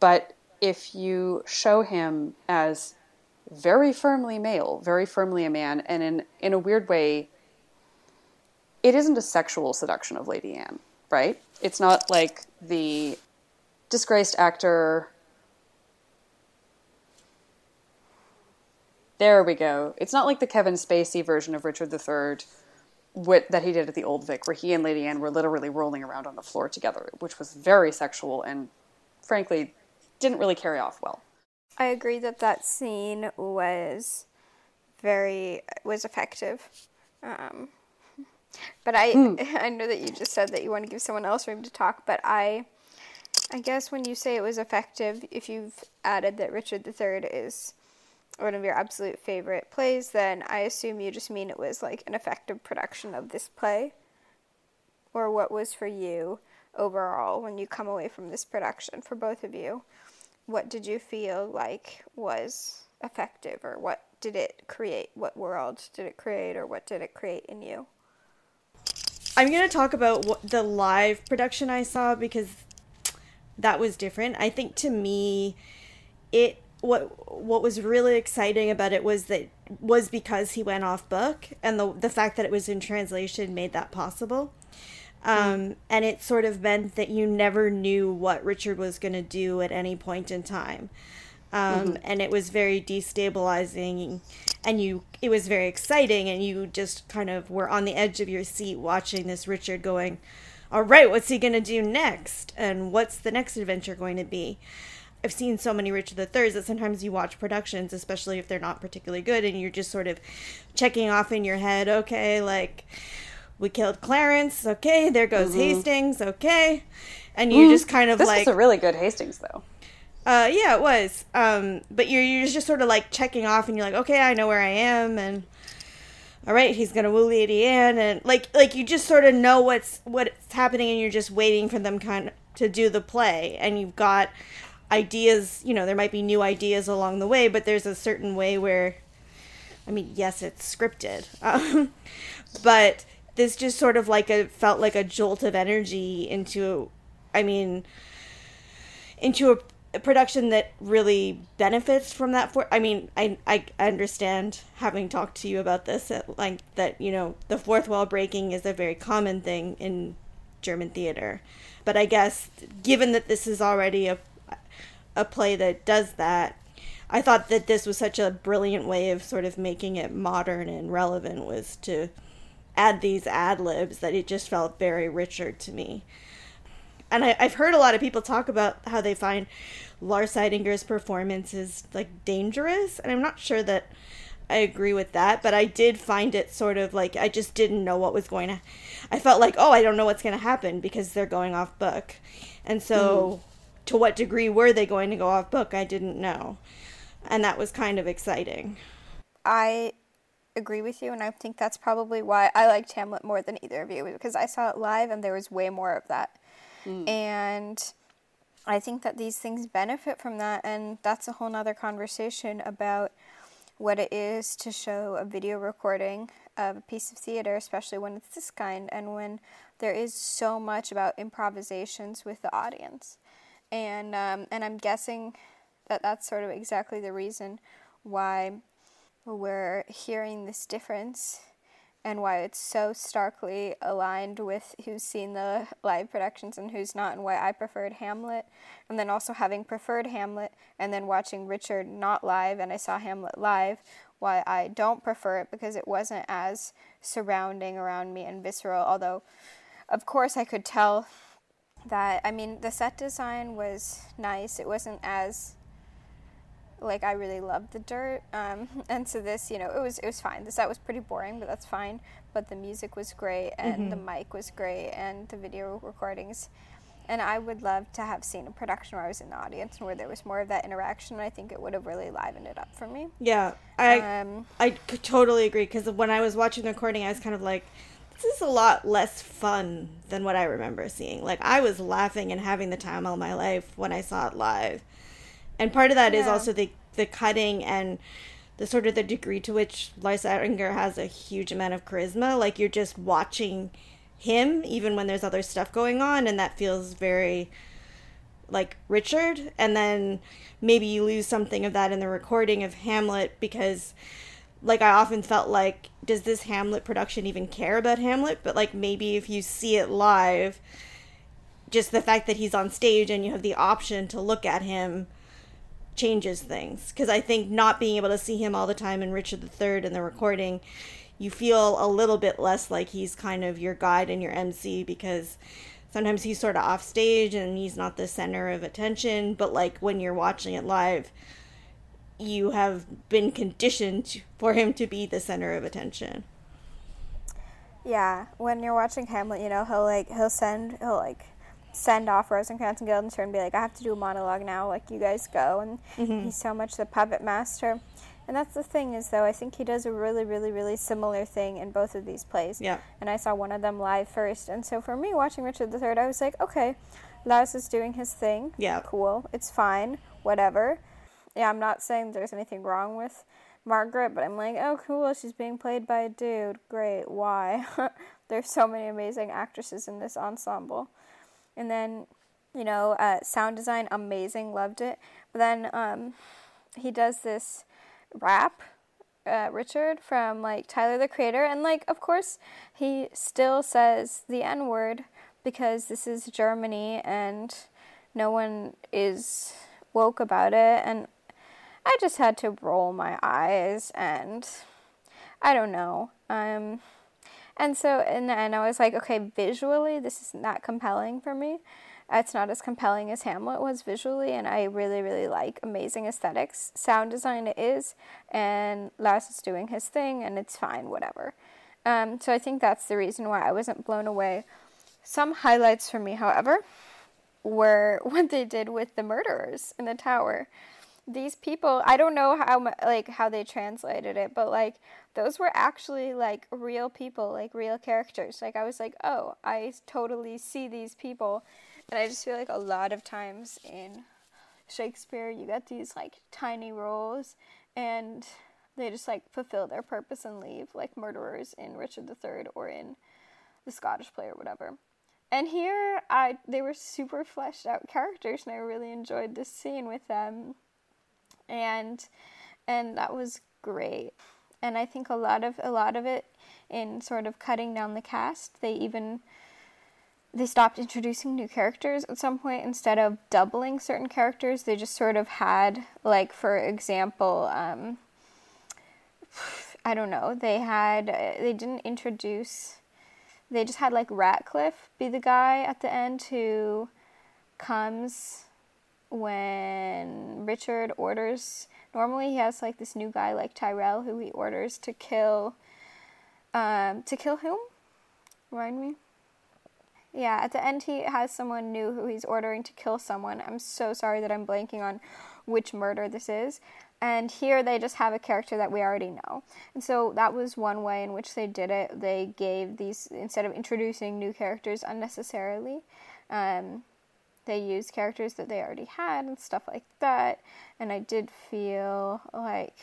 [SPEAKER 3] But if you show him as very firmly male, very firmly a man, and in in a weird way, it isn't a sexual seduction of Lady Anne, right? It's not like the disgraced actor. There we go. It's not like the Kevin Spacey version of Richard III that he did at the Old Vic, where he and Lady Anne were literally rolling around on the floor together, which was very sexual and, frankly, didn't really carry off well.
[SPEAKER 2] I agree that that scene was very was effective. Um, but I hmm. [laughs] I know that you just said that you want to give someone else room to talk, but I I guess when you say it was effective, if you've added that Richard III is one of your absolute favorite plays, then I assume you just mean it was like an effective production of this play. Or what was for you overall when you come away from this production for both of you? What did you feel like was effective, or what did it create? What world did it create, or what did it create in you?
[SPEAKER 1] I'm going to talk about what the live production I saw because that was different. I think to me, it what what was really exciting about it was that was because he went off book and the the fact that it was in translation made that possible. Um, mm. and it sort of meant that you never knew what Richard was going to do at any point in time. Um, mm-hmm. and it was very destabilizing and you it was very exciting and you just kind of were on the edge of your seat watching this Richard going all right, what's he going to do next? And what's the next adventure going to be? I've seen so many Richard the Thirds that sometimes you watch productions, especially if they're not particularly good, and you're just sort of checking off in your head, okay, like we killed Clarence, okay, there goes mm-hmm. Hastings, okay, and you mm-hmm. just kind of
[SPEAKER 3] this
[SPEAKER 1] like
[SPEAKER 3] this was a really good Hastings though.
[SPEAKER 1] Uh, yeah, it was. Um, but you're you're just sort of like checking off, and you're like, okay, I know where I am, and all right, he's gonna woo Lady Anne, and like like you just sort of know what's what's happening, and you're just waiting for them kind of to do the play, and you've got ideas. You know, there might be new ideas along the way, but there's a certain way where, I mean, yes, it's scripted, [laughs] um, but this just sort of like a felt like a jolt of energy into, I mean, into a production that really benefits from that for i mean I, I understand having talked to you about this at like that you know the fourth wall breaking is a very common thing in german theater. But i guess given that this is already a a play that does that i thought that this was such a brilliant way of sort of making it modern and relevant was to add these ad libs that it just felt very richard to me and I, have heard a lot of people talk about how they find Lars Eidinger's performance is like dangerous, and I'm not sure that I agree with that, but I did find it sort of like I just didn't know what was going to. I felt like, oh, I don't know what's going to happen because they're going off book, and so mm. to what degree were they going to go off book? I didn't know, and that was kind of exciting.
[SPEAKER 2] I agree with you, and I think that's probably why I liked Hamlet more than either of you because I saw it live and there was way more of that. Mm. And I think that these things benefit from that, and that's a whole nother conversation about what it is to show a video recording of a piece of theater, especially when it's this kind, and when there is so much about improvisations with the audience. And um, and I'm guessing that that's sort of exactly the reason why we're hearing this difference and why it's so starkly aligned with who's seen the live productions and who's not, and why I preferred Hamlet. And then also having preferred Hamlet and then watching Richard not live, and I saw Hamlet live, why I don't prefer it because it wasn't as surrounding around me and visceral. Although, of course, I could tell that, I mean, the set design was nice, it wasn't as like I really loved the dirt. Um, [laughs] and so this, you know, it was it was fine. The set was pretty boring, but that's fine. But the music was great, and mm-hmm. the mic was great, and the video recordings. And I would love to have seen a production where I was in the audience and where there was more of that interaction. I think it would have really livened it up for me.
[SPEAKER 1] Yeah, I um, I totally agree because when I was watching the recording, I was kind of like, this is a lot less fun than what I remember seeing. Like I was laughing and having the time of my life when I saw it live and part of that yeah. is also the the cutting and the sort of the degree to which Lars Eidinger has a huge amount of charisma. Like you're just watching him, even when there's other stuff going on, and that feels very like Richard. And then maybe you lose something of that in the recording of Hamlet because, like, I often felt like, does this Hamlet production even care about Hamlet? But like maybe if you see it live, just the fact that he's on stage and you have the option to look at him changes things because I think not being able to see him all the time in Richard III in the recording, you feel a little bit less like he's kind of your guide and your MC because sometimes he's sort of off stage and he's not the center of attention. But like when you're watching it live, you have been conditioned for him to be the center of attention.
[SPEAKER 2] Yeah, when you're watching Hamlet, you know he'll like he'll send he'll like send off Rosencrantz and Guildenstern and be like, I have to do a monologue now. Like you guys go, and
[SPEAKER 1] Mm-hmm.
[SPEAKER 2] he's so much the puppet master. And that's the thing is though I think he does a really really really similar thing in both of these plays.
[SPEAKER 1] Yeah.
[SPEAKER 2] And I saw one of them live first, and so for me watching Richard III, I was like, okay, Lars is doing his thing.
[SPEAKER 1] Yeah.
[SPEAKER 2] Cool. It's fine. Whatever. Yeah, I'm not saying there's anything wrong with Margaret, but I'm like, oh, cool. She's being played by a dude. Great. Why? [laughs] there's so many amazing actresses in this ensemble. And then, you know, uh, sound design, amazing. Loved it. But then um, he does this rap uh, Richard from like Tyler the Creator, and like of course he still says the N word because this is Germany and no one is woke about it, and I just had to roll my eyes and I don't know. Um, and so in the end, I was like, okay, visually, this isn't compelling for me. It's not as compelling as Hamlet was visually, and I really, really like amazing aesthetics. Sound design it is, and Lars is doing his thing, and it's fine, whatever. Um, so I think that's the reason why I wasn't blown away. Some highlights for me, however, were [laughs] what they did with the murderers in the tower. These people, I don't know how like how they translated it, but like those were actually like real people, like real characters. Like I was like, "Oh, I totally see these people." And I just feel like a lot of times in Shakespeare, you get these like tiny roles and they just like fulfill their purpose and leave, like murderers in Richard III or in the Scottish play or whatever. And here, I they were super fleshed out characters, and I really enjoyed this scene with them, and and that was great. And I think a lot of a lot of it in sort of cutting down the cast, they even they stopped introducing new characters at some point instead of doubling certain characters. They just sort of had like, for example, um, I don't know. They had they didn't introduce they just had like Ratcliffe be the guy at the end who comes when Richard orders. Normally, he has like this new guy like Tyrell who he orders to kill. Um, to kill whom? Remind me. Yeah, at the end he has someone new who he's ordering to kill someone. I'm so sorry that I'm blanking on which murder this is. And here they just have a character that we already know. And so that was one way in which they did it. They gave these, instead of introducing new characters unnecessarily, um, they used characters that they already had and stuff like that. And I did feel like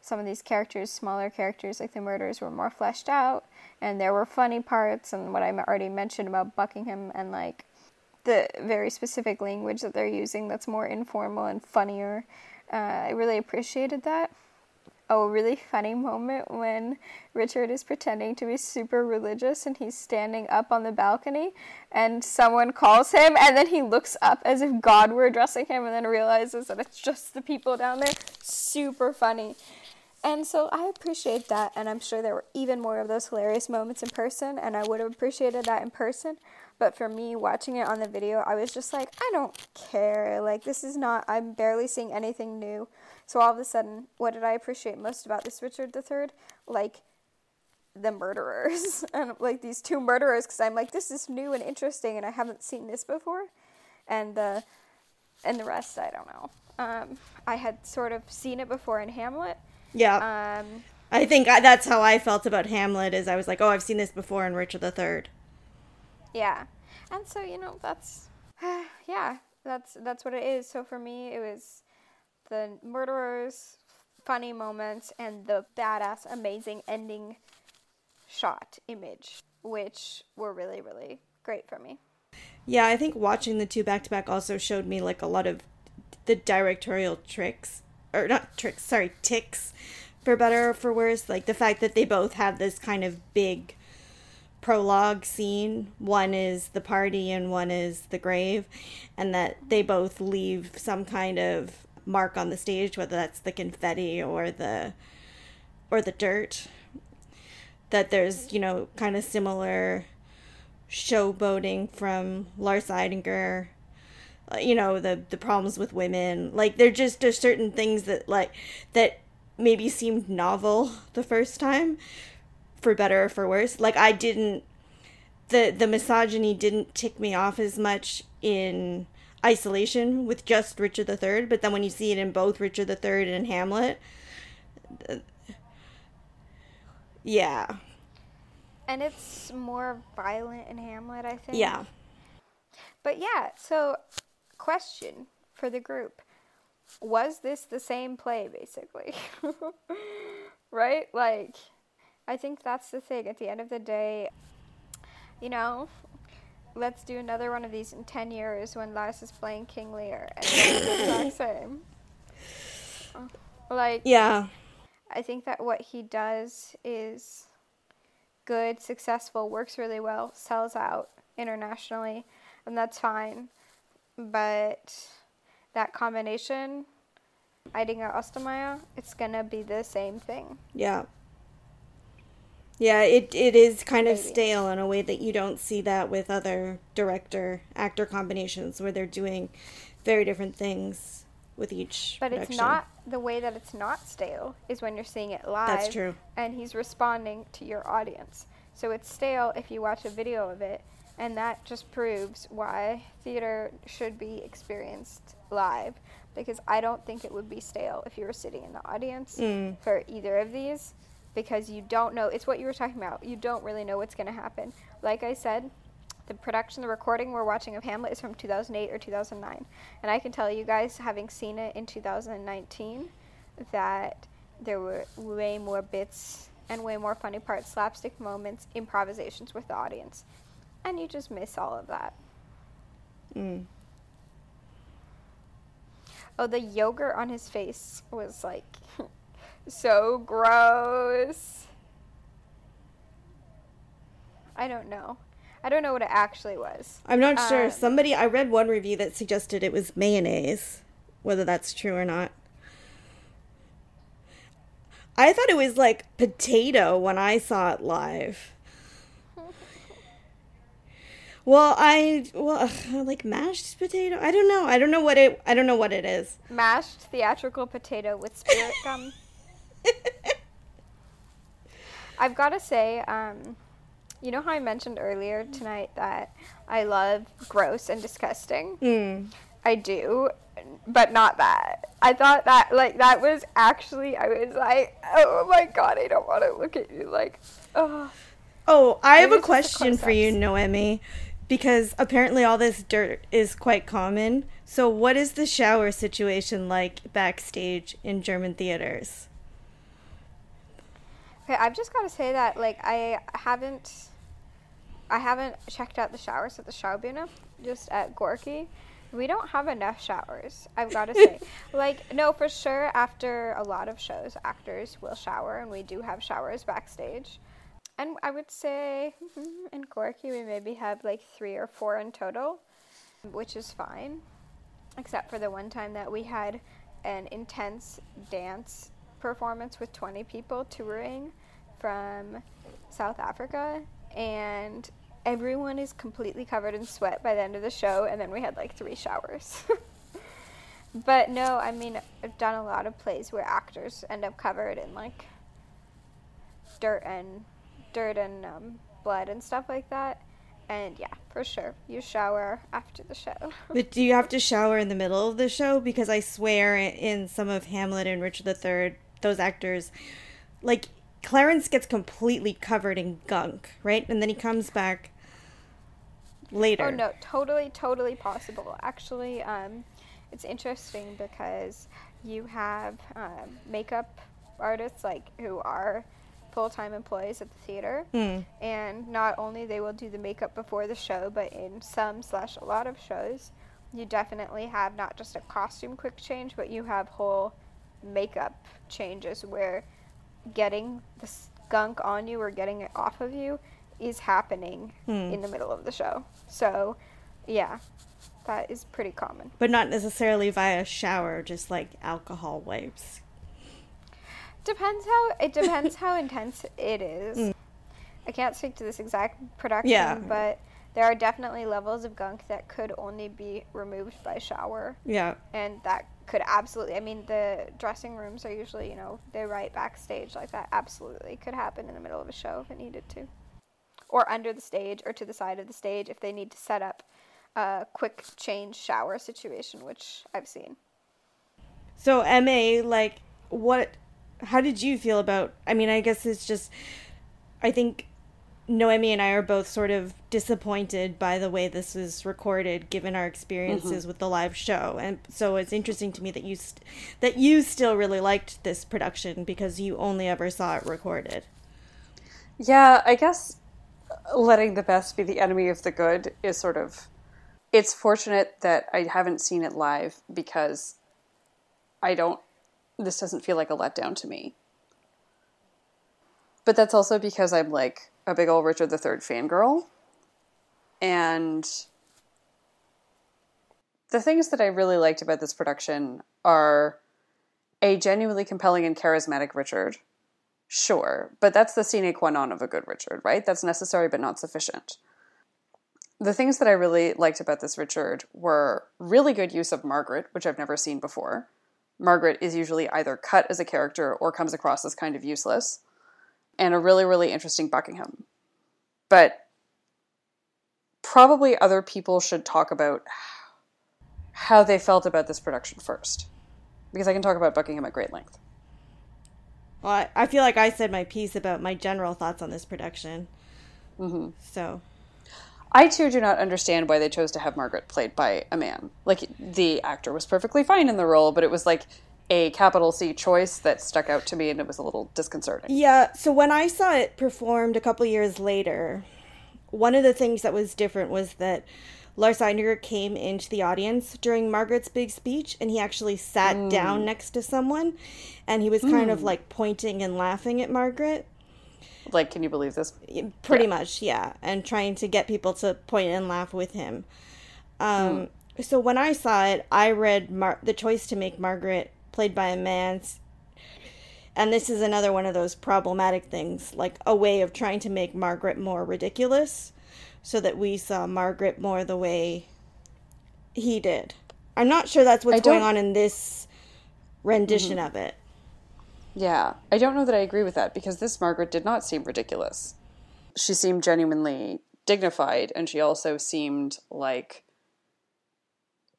[SPEAKER 2] some of these characters, smaller characters like the murders, were more fleshed out. And there were funny parts, and what I already mentioned about Buckingham and like the very specific language that they're using that's more informal and funnier. Uh, I really appreciated that. A really funny moment when Richard is pretending to be super religious and he's standing up on the balcony and someone calls him and then he looks up as if God were addressing him and then realizes that it's just the people down there. Super funny. And so I appreciate that, and I'm sure there were even more of those hilarious moments in person, and I would have appreciated that in person. But for me, watching it on the video, I was just like, I don't care. Like, this is not, I'm barely seeing anything new. So all of a sudden, what did I appreciate most about this Richard III? Like, the murderers. [laughs] and like these two murderers, because I'm like, this is new and interesting, and I haven't seen this before. And the, and the rest, I don't know. Um, I had sort of seen it before in Hamlet.
[SPEAKER 1] Yeah.
[SPEAKER 2] Um,
[SPEAKER 1] I think I, that's how I felt about Hamlet. Is I was like, oh, I've seen this before in Richard III.
[SPEAKER 2] Yeah, and so you know that's [sighs] yeah that's that's what it is. So for me, it was the murderers, funny moments, and the badass, amazing ending shot image, which were really really great for me.
[SPEAKER 1] Yeah, I think watching the two back to back also showed me like a lot of the directorial tricks, or not tricks, sorry, ticks, for better or for worse. Like the fact that they both have this kind of big prologue scene. One is the party and one is the grave, and that they both leave some kind of mark on the stage, whether that's the confetti or the or the dirt. That there's, you know, kind of similar showboating from Lars Eidinger. Uh, you know, the the problems with women. Like they're just there's certain things that like that maybe seemed novel the first time, for better or for worse. Like I didn't the the misogyny didn't tick me off as much in isolation with just Richard III, but then when you see it in both Richard III and Hamlet, yeah,
[SPEAKER 2] And it's more violent in Hamlet, I think.
[SPEAKER 1] yeah.
[SPEAKER 2] But yeah, so question for the group. Was this the same play basically? [laughs] right? Like I think that's the thing. At the end of the day, you know, let's do another one of these in 10 years when Lars is playing King Lear and it's the exact same. Like
[SPEAKER 1] Yeah.
[SPEAKER 2] I think that what he does is good, successful, works really well, sells out internationally, and that's fine. But that combination, Eidinger Ostermeier, it's gonna be the same thing.
[SPEAKER 1] Yeah. Yeah, it it is kind of stale in a way that you don't see that with other director actor combinations where they're doing very different things with each
[SPEAKER 2] But
[SPEAKER 1] production.
[SPEAKER 2] it's not the way that it's not stale is when you're seeing it live.
[SPEAKER 1] That's true.
[SPEAKER 2] And he's responding to your audience. So it's stale if you watch a video of it, and that just proves why theater should be experienced live. Because I don't think it would be stale if you were sitting in the audience
[SPEAKER 1] Mm.
[SPEAKER 2] for either of these, because you don't know. It's what you were talking about. You don't really know what's going to happen. Like I said, the production, the recording we're watching of Hamlet is from 2008 or 2009. And I can tell you guys, having seen it in 2019, that there were way more bits and way more funny parts, slapstick moments, improvisations with the audience. And you just miss all of that.
[SPEAKER 1] Mm.
[SPEAKER 2] Oh, the yogurt on his face was like [laughs] so gross. I don't know. I don't know what it actually was.
[SPEAKER 1] I'm not sure.
[SPEAKER 2] Um,
[SPEAKER 1] Somebody I read one review that suggested it was mayonnaise, whether that's true or not. I thought it was like potato when I saw it live. [laughs] Well, I well ugh, like mashed potato. I don't know. I don't know what it. I don't know what it is.
[SPEAKER 2] Mashed theatrical potato with spirit gum. [laughs] [laughs] I've got to say, um, you know how I mentioned earlier tonight that I love gross and disgusting?
[SPEAKER 1] Mm.
[SPEAKER 2] I do, but not that. I thought that, like, that was actually, I was like, oh my god, I don't want to look at you. Like, oh.
[SPEAKER 1] Oh, I have a question for you. Noemi, because apparently all this dirt is quite common. So, what is the shower situation like backstage in German theaters?
[SPEAKER 2] Okay, I've just got to say that, like, I haven't, I haven't checked out the showers at the Schaubühne, just at Gorky. We don't have enough showers, I've got to say. [laughs] like, no, for sure, after a lot of shows, actors will shower, and we do have showers backstage. And I would say [laughs] in Gorky, we maybe have like three or four in total, which is fine, except for the one time that we had an intense dance performance with 20 people touring from South Africa, and everyone is completely covered in sweat by the end of the show, and then we had like three showers. [laughs] but no, I mean, I've done a lot of plays where actors end up covered in like dirt and dirt and um, blood and stuff like that. And yeah, for sure, you shower after the show. [laughs]
[SPEAKER 1] But do you have to shower in the middle of the show? Because I swear in some of Hamlet and Richard III, those actors, like, Clarence gets completely covered in gunk, right? And then he comes back later.
[SPEAKER 2] Oh no, totally, totally possible. Actually, um, it's interesting because you have um, makeup artists like who are full-time employees at the theater,
[SPEAKER 1] Mm.
[SPEAKER 2] and not only they will do the makeup before the show, but in some slash a lot of shows, you definitely have not just a costume quick change, but you have whole makeup changes where getting the skunk on you or getting it off of you is happening
[SPEAKER 1] Hmm.
[SPEAKER 2] in the middle of the show. So, yeah, that is pretty common.
[SPEAKER 1] But not necessarily via shower, just like alcohol wipes.
[SPEAKER 2] Depends how it depends how [laughs] intense it is. I can't speak to this exact production,
[SPEAKER 1] Yeah.
[SPEAKER 2] but there are definitely levels of gunk that could only be removed by shower.
[SPEAKER 1] Yeah.
[SPEAKER 2] and that could absolutely i mean the dressing rooms are usually you know they're right backstage like that absolutely could happen in the middle of a show if it needed to or under the stage or to the side of the stage if they need to set up a quick change shower situation, which I've seen.
[SPEAKER 1] So MA, like, what? How did you feel about? I mean, I guess it's just. I think Noemi and I are both sort of disappointed by the way this was recorded, given our experiences
[SPEAKER 3] Mm-hmm.
[SPEAKER 1] with the live show, and so it's interesting to me that you st- that you still really liked this production because you only ever saw it recorded.
[SPEAKER 3] Yeah, I guess letting the best be the enemy of the good is sort of. It's fortunate that I haven't seen it live because I don't. This doesn't feel like a letdown to me. But that's also because I'm like a big old Richard III fangirl. And the things that I really liked about this production are a genuinely compelling and charismatic Richard. Sure, but that's the sine qua non of a good Richard, right? That's necessary but not sufficient. The things that I really liked about this Richard were really good use of Margaret, which I've never seen before. Margaret is usually either cut as a character or comes across as kind of useless, and a really, really interesting Buckingham. But probably other people should talk about how they felt about this production first, because I can talk about Buckingham at great length.
[SPEAKER 1] Well, I, I feel like I said my piece about my general thoughts on this production. Mm-hmm. So
[SPEAKER 3] I too do not understand why they chose to have Margaret played by a man. Like the actor was perfectly fine in the role, but it was like a capital C choice that stuck out to me and it was a little disconcerting.
[SPEAKER 1] Yeah, so when I saw it performed a couple years later, one of the things that was different was that Lars Eidinger came into the audience during Margaret's big speech and he actually sat hmm. down next to someone and he was kind of hmm. like pointing and laughing at Margaret.
[SPEAKER 3] Like, can you believe this?
[SPEAKER 1] Pretty much, yeah, and trying to get people to point and laugh with him. Um, hmm. So when I saw it, I read Mar- the choice to make Margaret played by a man, and this is another one of those problematic things, like a way of trying to make Margaret more ridiculous, so that we saw Margaret more the way he did. I'm not sure that's what's going on in this rendition mm-hmm. of it.
[SPEAKER 3] Yeah, I don't know that I agree with that because this Margaret did not seem ridiculous. She seemed genuinely dignified and she also seemed like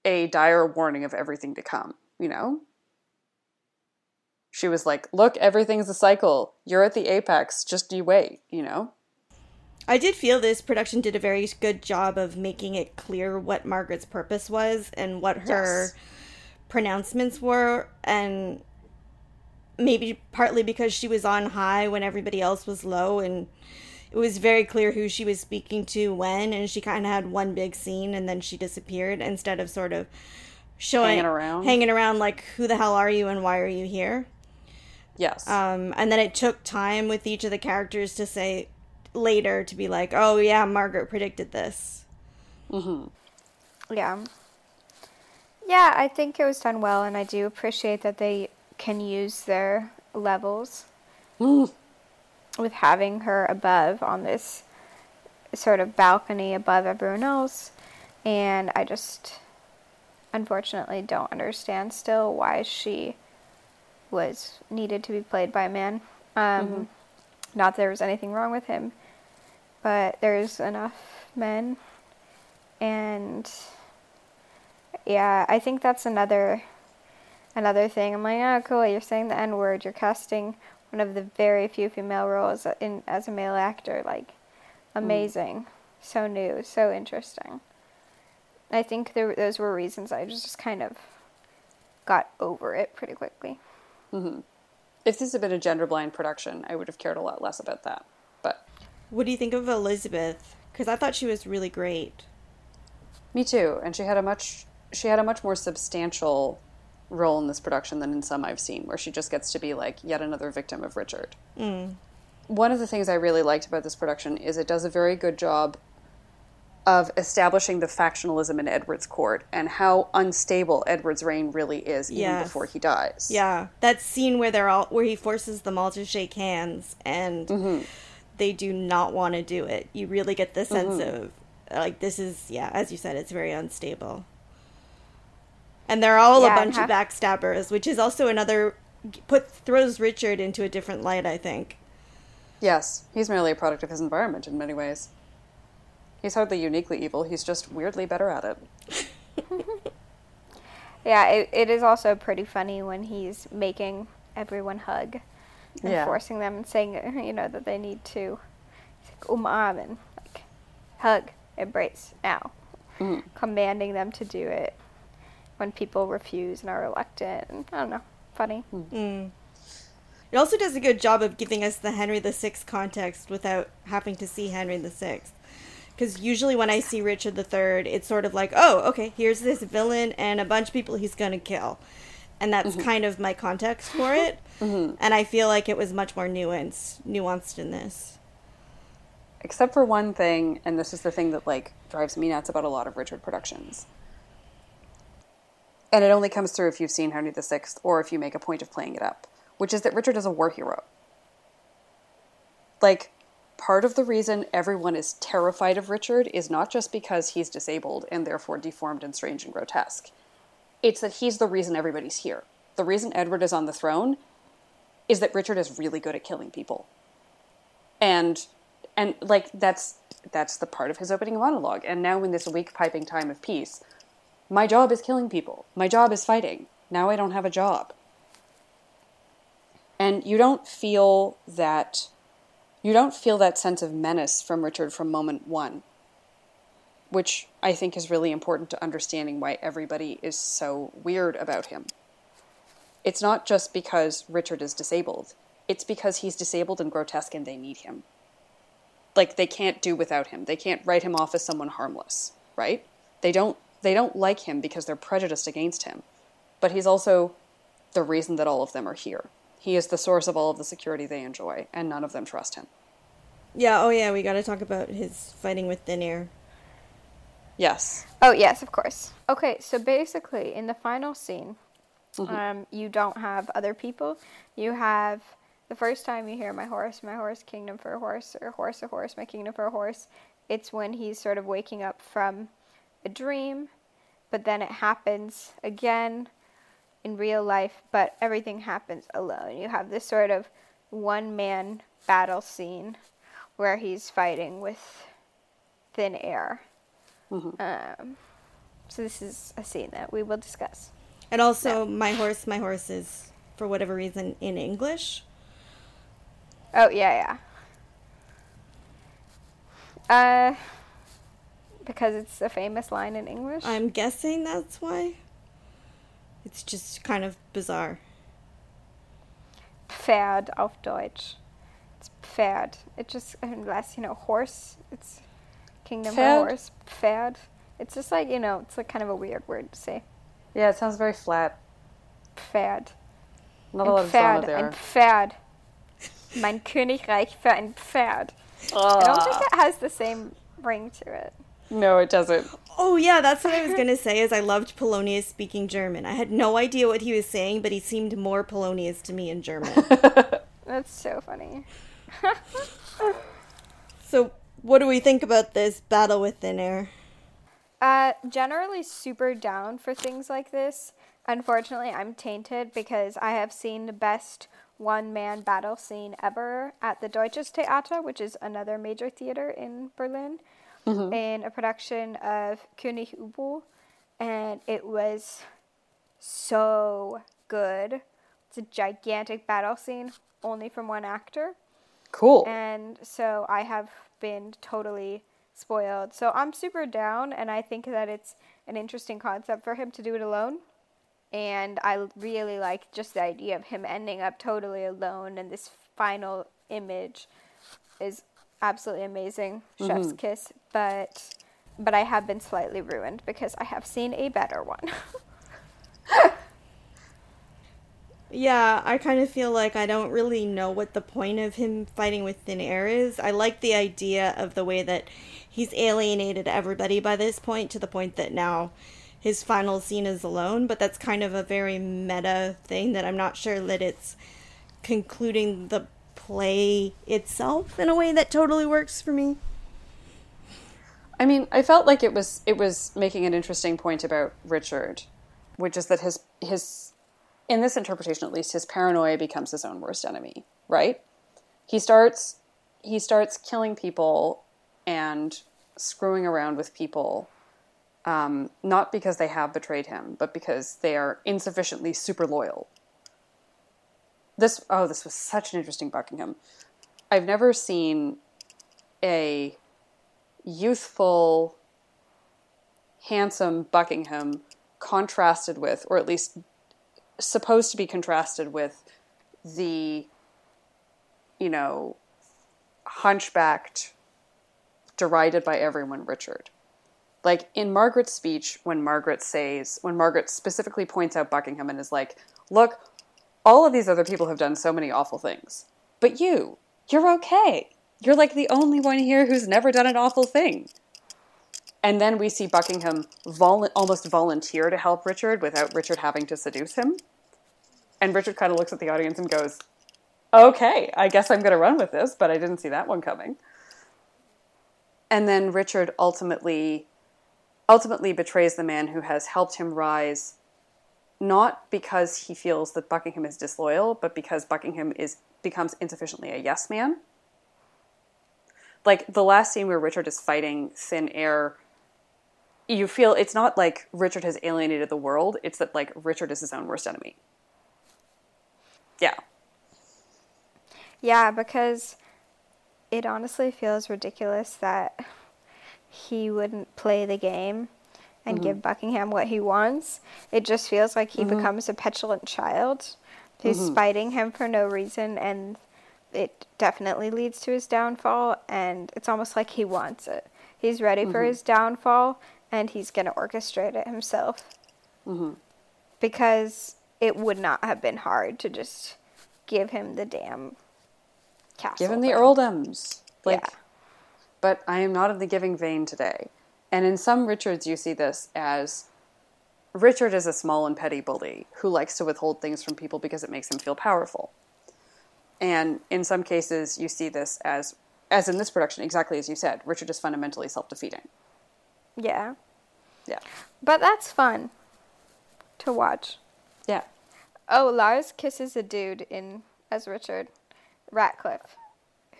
[SPEAKER 3] a dire warning of everything to come, you know? She was like, "Look, everything's a cycle. You're at the apex. Just you wait," you know?
[SPEAKER 1] I did feel this production did a very good job of making it clear what Margaret's purpose was and what her
[SPEAKER 3] Yes.
[SPEAKER 1] pronouncements were, and maybe partly because she was on high when everybody else was low, and it was very clear who she was speaking to when, and she kind of had one big scene and then she disappeared instead of sort of showing
[SPEAKER 3] Hanging around.
[SPEAKER 1] hanging around like who the hell are you and why are you here?
[SPEAKER 3] Yes.
[SPEAKER 1] Um, and then it took time with each of the characters to say later to be like, oh yeah, Margaret predicted this. Hmm.
[SPEAKER 2] Yeah. Yeah, I think it was done well, and I do appreciate that they can use their levels with having her above on this sort of balcony above everyone else. And I just unfortunately don't understand still why she was needed to be played by a man. Um, Not that there was anything wrong with him, but there's enough men and yeah, I think that's another another thing. I'm like, oh, cool. You're saying the N word. You're casting one of the very few female roles in as a male actor. Like, amazing, so new, so interesting. I think there, those were reasons I just kind of got over it pretty quickly. Mm-hmm.
[SPEAKER 3] if this had been a gender blind production, I would have cared a lot less about that. But
[SPEAKER 1] What do you think of Elizabeth? Because I thought she was really great.
[SPEAKER 3] Me too. And she had a much she had a much more substantial role in this production than in some I've seen, where she just gets to be like yet another victim of Richard. Mm. One of the things I really liked about this production is it does a very good job of establishing the factionalism in Edward's court and how unstable Edward's reign really is even
[SPEAKER 1] Yes.
[SPEAKER 3] before he dies.
[SPEAKER 1] Yeah, that scene where they're all where he forces them all to shake hands and mm-hmm. they do not want to do it. You really get the sense mm-hmm. of like this is yeah, as you said, it's very unstable. And they're all
[SPEAKER 2] Yeah,
[SPEAKER 1] a bunch of backstabbers, which is also another put throws Richard into a different light. I think.
[SPEAKER 3] Yes, he's merely a product of his environment in many ways. He's hardly uniquely evil, he's just weirdly better at it. [laughs]
[SPEAKER 2] Yeah, it, it is also pretty funny when he's making everyone hug and
[SPEAKER 3] Yeah.
[SPEAKER 2] forcing them and saying, [laughs] you know, that they need to he's like, umarmen, like hug, embrace now,
[SPEAKER 3] Mhm.
[SPEAKER 2] commanding them to do it when people refuse and are reluctant. And, I don't know, funny.
[SPEAKER 1] Mm. It also does a good job of giving us the Henry VI context without having to see Henry VI. Because usually when I see Richard III, it's sort of like, oh, okay, here's this villain and a bunch of people he's going to kill. And that's mm-hmm. kind of my context for it. Mm-hmm. And I feel like it was much more nuanced, nuanced in this.
[SPEAKER 3] Except for one thing, and this is the thing that like drives me nuts about a lot of Richard productions. And it only comes through if you've seen Henry VI or if you make a point of playing it up, which is that Richard is a war hero. Like, part of the reason everyone is terrified of Richard is not just because he's disabled and therefore deformed and strange and grotesque. It's that he's the reason everybody's here. The reason Edward is on the throne is that Richard is really good at killing people. And and like that's that's the part of his opening monologue. And now in this weak piping time of peace my job is killing people. My job is fighting. Now i don't have a job. And you don't feel that you don't feel that sense of menace from richard from moment one which i think is really important to understanding why everybody is so weird about him it's not just because richard is disabled it's because he's disabled and grotesque and they need him like they can't do without him. They can't write him off as someone harmless, right? They don't they don't like him because they're prejudiced against him. But he's also the reason that all of them are here. He is the source of all of the security they enjoy, and none of them trust him.
[SPEAKER 1] Yeah, oh yeah, we got to talk about his fighting with thin air.
[SPEAKER 3] Yes.
[SPEAKER 2] Oh, yes, of course. Okay, so basically, in the final scene, um, you don't have other people. You have the first time you hear my horse, my horse, kingdom for a horse, or horse, a horse, my kingdom for a horse. It's when he's sort of waking up from a dream, but then it happens again in real life, but everything happens alone. You have this sort of one man battle scene where he's fighting with thin air. Um, so this is a scene that we will discuss.
[SPEAKER 1] And also, my horse, my horse is, for whatever reason, in English.
[SPEAKER 2] Oh yeah, yeah. Uh, because it's a famous line in English.
[SPEAKER 1] I'm guessing that's why. It's just kind of bizarre.
[SPEAKER 2] Pferd auf Deutsch. It's Pferd. It just unless you know horse. It's kingdom for
[SPEAKER 3] Pferd?
[SPEAKER 2] horse. Pferd. It's just like you know. It's like kind of a weird word to say.
[SPEAKER 3] Yeah, it sounds very flat.
[SPEAKER 2] Pferd.
[SPEAKER 3] Not
[SPEAKER 2] Ein
[SPEAKER 3] a lot of
[SPEAKER 2] Pferd.
[SPEAKER 3] there.
[SPEAKER 2] Ein Pferd. Mein Königreich für ein Pferd. I don't think ah. it has the same ring to it.
[SPEAKER 3] No, it doesn't.
[SPEAKER 1] Oh yeah, that's what I was gonna say. Is I loved Polonius speaking German. I had no idea what he was saying, but he seemed more Polonius to me in German. [laughs]
[SPEAKER 2] That's so funny.
[SPEAKER 1] so, what do we think about this battle with thin air?
[SPEAKER 2] Uh, generally super down for things like this. Unfortunately, I'm tainted because I have seen the best one man battle scene ever at the Deutsches Theater, which is another major theater in Berlin, Mm-hmm. in a production of König Ubu. And it was so good. It's a gigantic battle scene, only from one actor.
[SPEAKER 3] Cool.
[SPEAKER 2] And so I have been totally spoiled. So I'm super down, and I think that it's an interesting concept for him to do it alone. And I really like just the idea of him ending up totally alone, and this final image is absolutely amazing. Chef's mm-hmm. kiss, but but I have been slightly ruined because I have seen a better one. [laughs]
[SPEAKER 1] Yeah, I kind of feel like I don't really know what the point of him fighting with thin air is. I like the idea of the way that he's alienated everybody by this point to the point that now his final scene is alone, but that's kind of a very meta thing that I'm not sure that it's concluding the play itself in a way that totally works for me.
[SPEAKER 3] I mean, I felt like it was it was making an interesting point about Richard, which is that his his in this interpretation at least his paranoia becomes his own worst enemy, right? He starts he starts killing people and screwing around with people, um, not because they have betrayed him, but because they are insufficiently super loyal. This oh, this was such an interesting Buckingham. I've never seen a youthful, handsome Buckingham contrasted with, or at least supposed to be contrasted with, the, you know, hunchbacked, derided by everyone Richard. Like in Margaret's speech, when Margaret says, when Margaret specifically points out Buckingham and is like, look, all of these other people have done so many awful things, but you, you're okay. You're like the only one here who's never done an awful thing. And then we see Buckingham vol- almost volunteer to help Richard without Richard having to seduce him. And Richard kind of looks at the audience and goes, Okay, I guess I'm going to run with this, but I didn't see that one coming. And then Richard ultimately ultimately betrays the man who has helped him rise not because he feels that Buckingham is disloyal, but because Buckingham is becomes insufficiently a yes man. Like the last scene where Richard is fighting thin air, you feel it's not like Richard has alienated the world, it's that like Richard is his own worst enemy. Yeah.
[SPEAKER 2] Yeah, because it honestly feels ridiculous that he wouldn't play the game and
[SPEAKER 3] Mm-hmm.
[SPEAKER 2] give Buckingham what he wants. It just feels like he becomes a petulant child who's
[SPEAKER 3] Mm-hmm.
[SPEAKER 2] spiting him for no reason, and it definitely leads to his downfall. And it's almost like he wants it. He's ready for
[SPEAKER 3] Mm-hmm.
[SPEAKER 2] his downfall, and he's going to orchestrate it himself.
[SPEAKER 3] Mm-hmm.
[SPEAKER 2] Because it would not have been hard to just give him the damn castle.
[SPEAKER 3] Give him
[SPEAKER 2] the
[SPEAKER 3] earldoms. Like
[SPEAKER 2] yeah.
[SPEAKER 3] but I am not in the giving vein today. And in some Richards, you see this as Richard is a small and petty bully who likes to withhold things from people because it makes him feel powerful. And in some cases, you see this as, as in this production, exactly as you said, Richard is fundamentally self defeating.
[SPEAKER 2] Yeah.
[SPEAKER 3] Yeah.
[SPEAKER 2] But that's fun to watch.
[SPEAKER 3] Yeah.
[SPEAKER 2] Oh, Lars kisses a dude in as Richard Ratcliffe.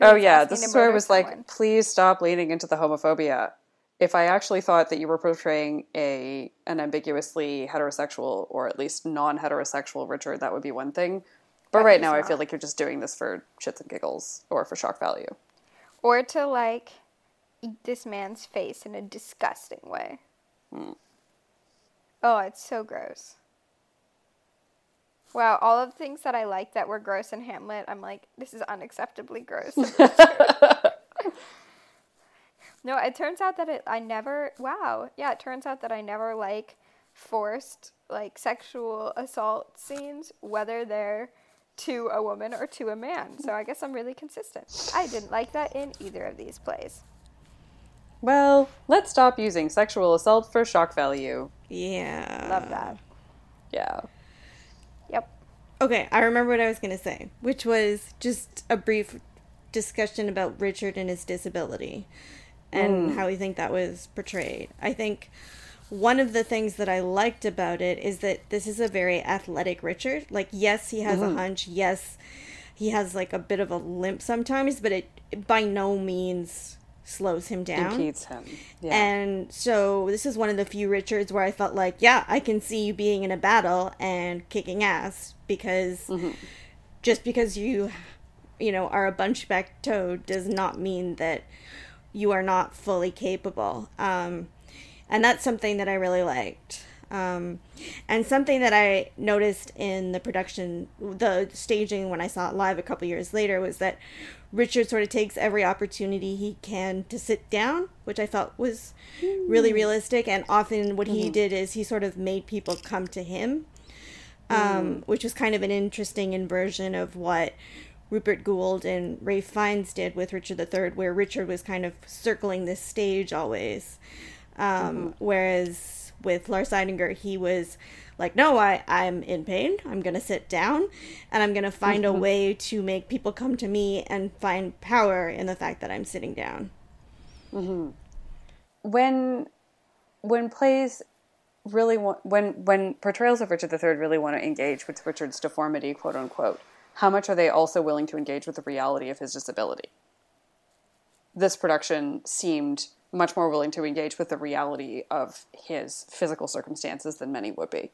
[SPEAKER 3] Oh, yeah. This is where
[SPEAKER 2] murder
[SPEAKER 3] was like, please stop leaning into the homophobia. If I actually thought that you were portraying a an ambiguously heterosexual or at least non heterosexual Richard, that would be one thing. But right now, I feel like you're just doing this for shits and giggles or for shock value.
[SPEAKER 2] or to like eat this man's face in a disgusting way.
[SPEAKER 3] Hmm.
[SPEAKER 2] Oh, it's so gross. Wow, all of the things that I like that were gross in Hamlet, I'm like, this is unacceptably gross. [laughs] no, it turns out that it, I never, wow, yeah, it turns out that I never like forced like sexual assault scenes, whether they're to a woman or to a man. So I guess I'm really consistent. I didn't like that in either of these plays.
[SPEAKER 3] Well, let's stop using sexual assault for shock value.
[SPEAKER 1] Yeah.
[SPEAKER 2] Love that.
[SPEAKER 3] Yeah.
[SPEAKER 2] Yep.
[SPEAKER 1] Okay, I remember what I was going to say, which was just a brief discussion about Richard and his disability and hmm. how we think that was portrayed. I think one of the things that I liked about it is that this is a very athletic Richard. Like, yes, he has a hunch. Yes, he has like a bit of a limp sometimes, but it, it by no means slows him down.
[SPEAKER 3] Impedes him. Yeah.
[SPEAKER 1] And so this is one of the few Richards where I felt like, yeah, I can see you being in a battle and kicking ass because just because you, you know, are a bunchback toad does not mean that you are not fully capable. Um, and that's something that I really liked. Um, and something that I noticed in the production, the staging when I saw it live a couple years later, was that Richard sort of takes every opportunity he can to sit down, which I felt was really realistic. And often what he did is he sort of made people come to him, um, which was kind of an interesting inversion of what Rupert Goold and Ralph Fiennes did with Richard III, where Richard was kind of circling this stage always. Um, uh-huh. Whereas with Lars Eidinger, he was like, no, I, I'm in pain. I'm going to sit down and I'm going to find a mm-hmm. way to make people come to me and find power in the fact that I'm sitting down. Mm-hmm.
[SPEAKER 3] when when plays really want when when portrayals of Richard III really want to engage with Richard's deformity, quote unquote, how much are they also willing to engage with the reality of his disability? this production seemed much more willing to engage with the reality of his physical circumstances than many would be.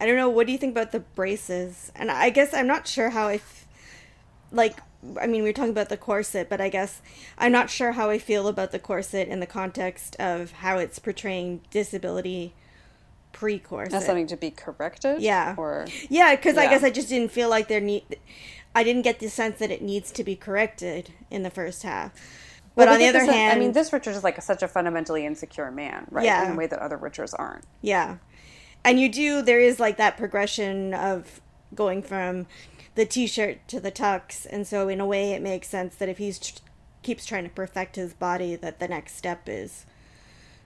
[SPEAKER 1] I don't know. What do you think about the braces? And I guess I'm not sure how I, f- like. I mean, we are talking about the corset, but I guess I'm not sure how I feel about the corset in the context of how it's portraying disability pre-corset.
[SPEAKER 3] That's something to be corrected.
[SPEAKER 1] Yeah.
[SPEAKER 3] Or
[SPEAKER 1] Yeah, because I guess I just didn't feel like there need. I didn't get the sense that it needs to be corrected in the first half. But
[SPEAKER 3] Well,
[SPEAKER 1] on the other hand,
[SPEAKER 3] I mean, this Richard is like such a fundamentally insecure man, right?
[SPEAKER 1] Yeah.
[SPEAKER 3] In a way that other Richards aren't.
[SPEAKER 1] Yeah. And you do, there is like that progression of going from the t shirt to the tux. And so, in a way, it makes sense that if he's tr- keeps trying to perfect his body, that the next step is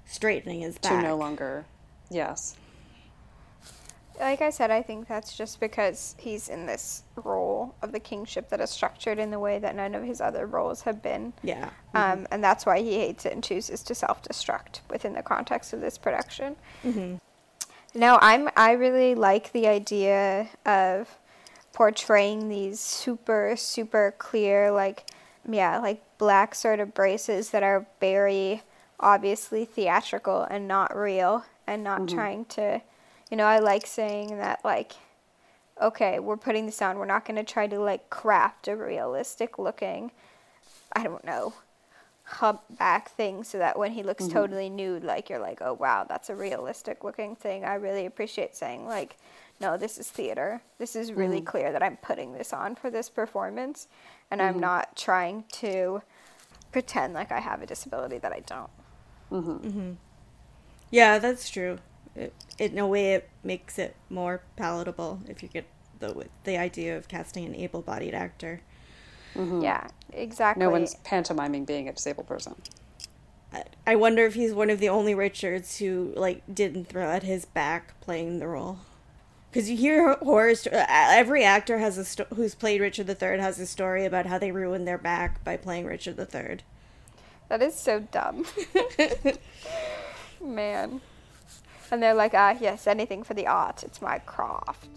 [SPEAKER 1] straightening his back.
[SPEAKER 3] To no longer, yes.
[SPEAKER 2] Like I said, I think that's just because he's in this role of the kingship that is structured in the way that none of his other roles have been.
[SPEAKER 1] Yeah.
[SPEAKER 2] Um, and that's why he hates it and chooses to self-destruct within the context of this production. Hmm. No, I'm. I really like the idea of portraying these super, super clear, like, yeah, like black sort of braces that are very obviously theatrical and not real, and not trying to, you know, I like saying that like okay, we're putting this on. We're not going to try to like craft a realistic looking, I don't know, hub back thing so that when he looks mm-hmm. totally nude, like you're like, oh wow, that's a realistic looking thing. I really appreciate saying like, no, this is theater. This is really mm-hmm. clear that I'm putting this on for this performance, and I'm mm-hmm. not trying to pretend like I have a disability that I don't.
[SPEAKER 1] Yeah, that's true. It, in a way, it makes it more palatable if you get the the idea of casting an able-bodied actor.
[SPEAKER 2] Yeah, exactly.
[SPEAKER 3] No one's pantomiming being a disabled person.
[SPEAKER 1] I- I wonder if he's one of the only Richards who like didn't throw at his back playing the role. Because you hear horror. Sto- uh, every actor has a sto- who's played Richard III has a story about how they ruined their back by playing Richard III.
[SPEAKER 2] That is so dumb. [laughs] Man. And they're like, ah, yes, anything for the art. It's my craft.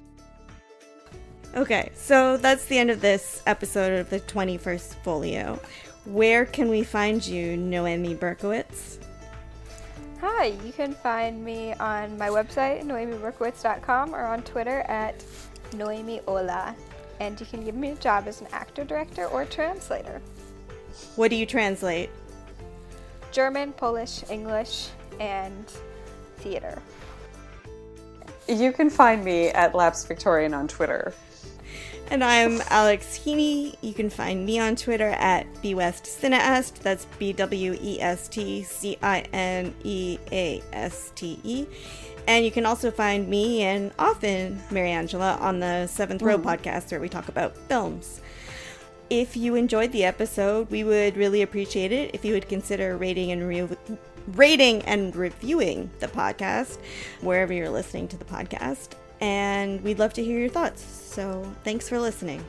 [SPEAKER 1] Okay, so that's the end of this episode of the 21st Folio. Where can we find you, Noemi Berkowitz?
[SPEAKER 2] Hi, you can find me on my website, noemiberkowitz.com, or on Twitter at noemiola. And you can give me a job as an actor, director, or translator.
[SPEAKER 1] What do you translate?
[SPEAKER 2] German, Polish, English, and theater.
[SPEAKER 3] You can find me at Lapsed Victorian on Twitter.
[SPEAKER 1] And I'm Alex Heeney. You can find me on Twitter at bwestcineaste. That's B W E S T C I N E A S T E. And you can also find me and often Mary Angela on the Seventh Row mm-hmm. podcast where we talk about films. If you enjoyed the episode, we would really appreciate it if you would consider rating and re- rating and reviewing the podcast wherever you're listening to the podcast. And we'd love to hear your thoughts. So, thanks for listening.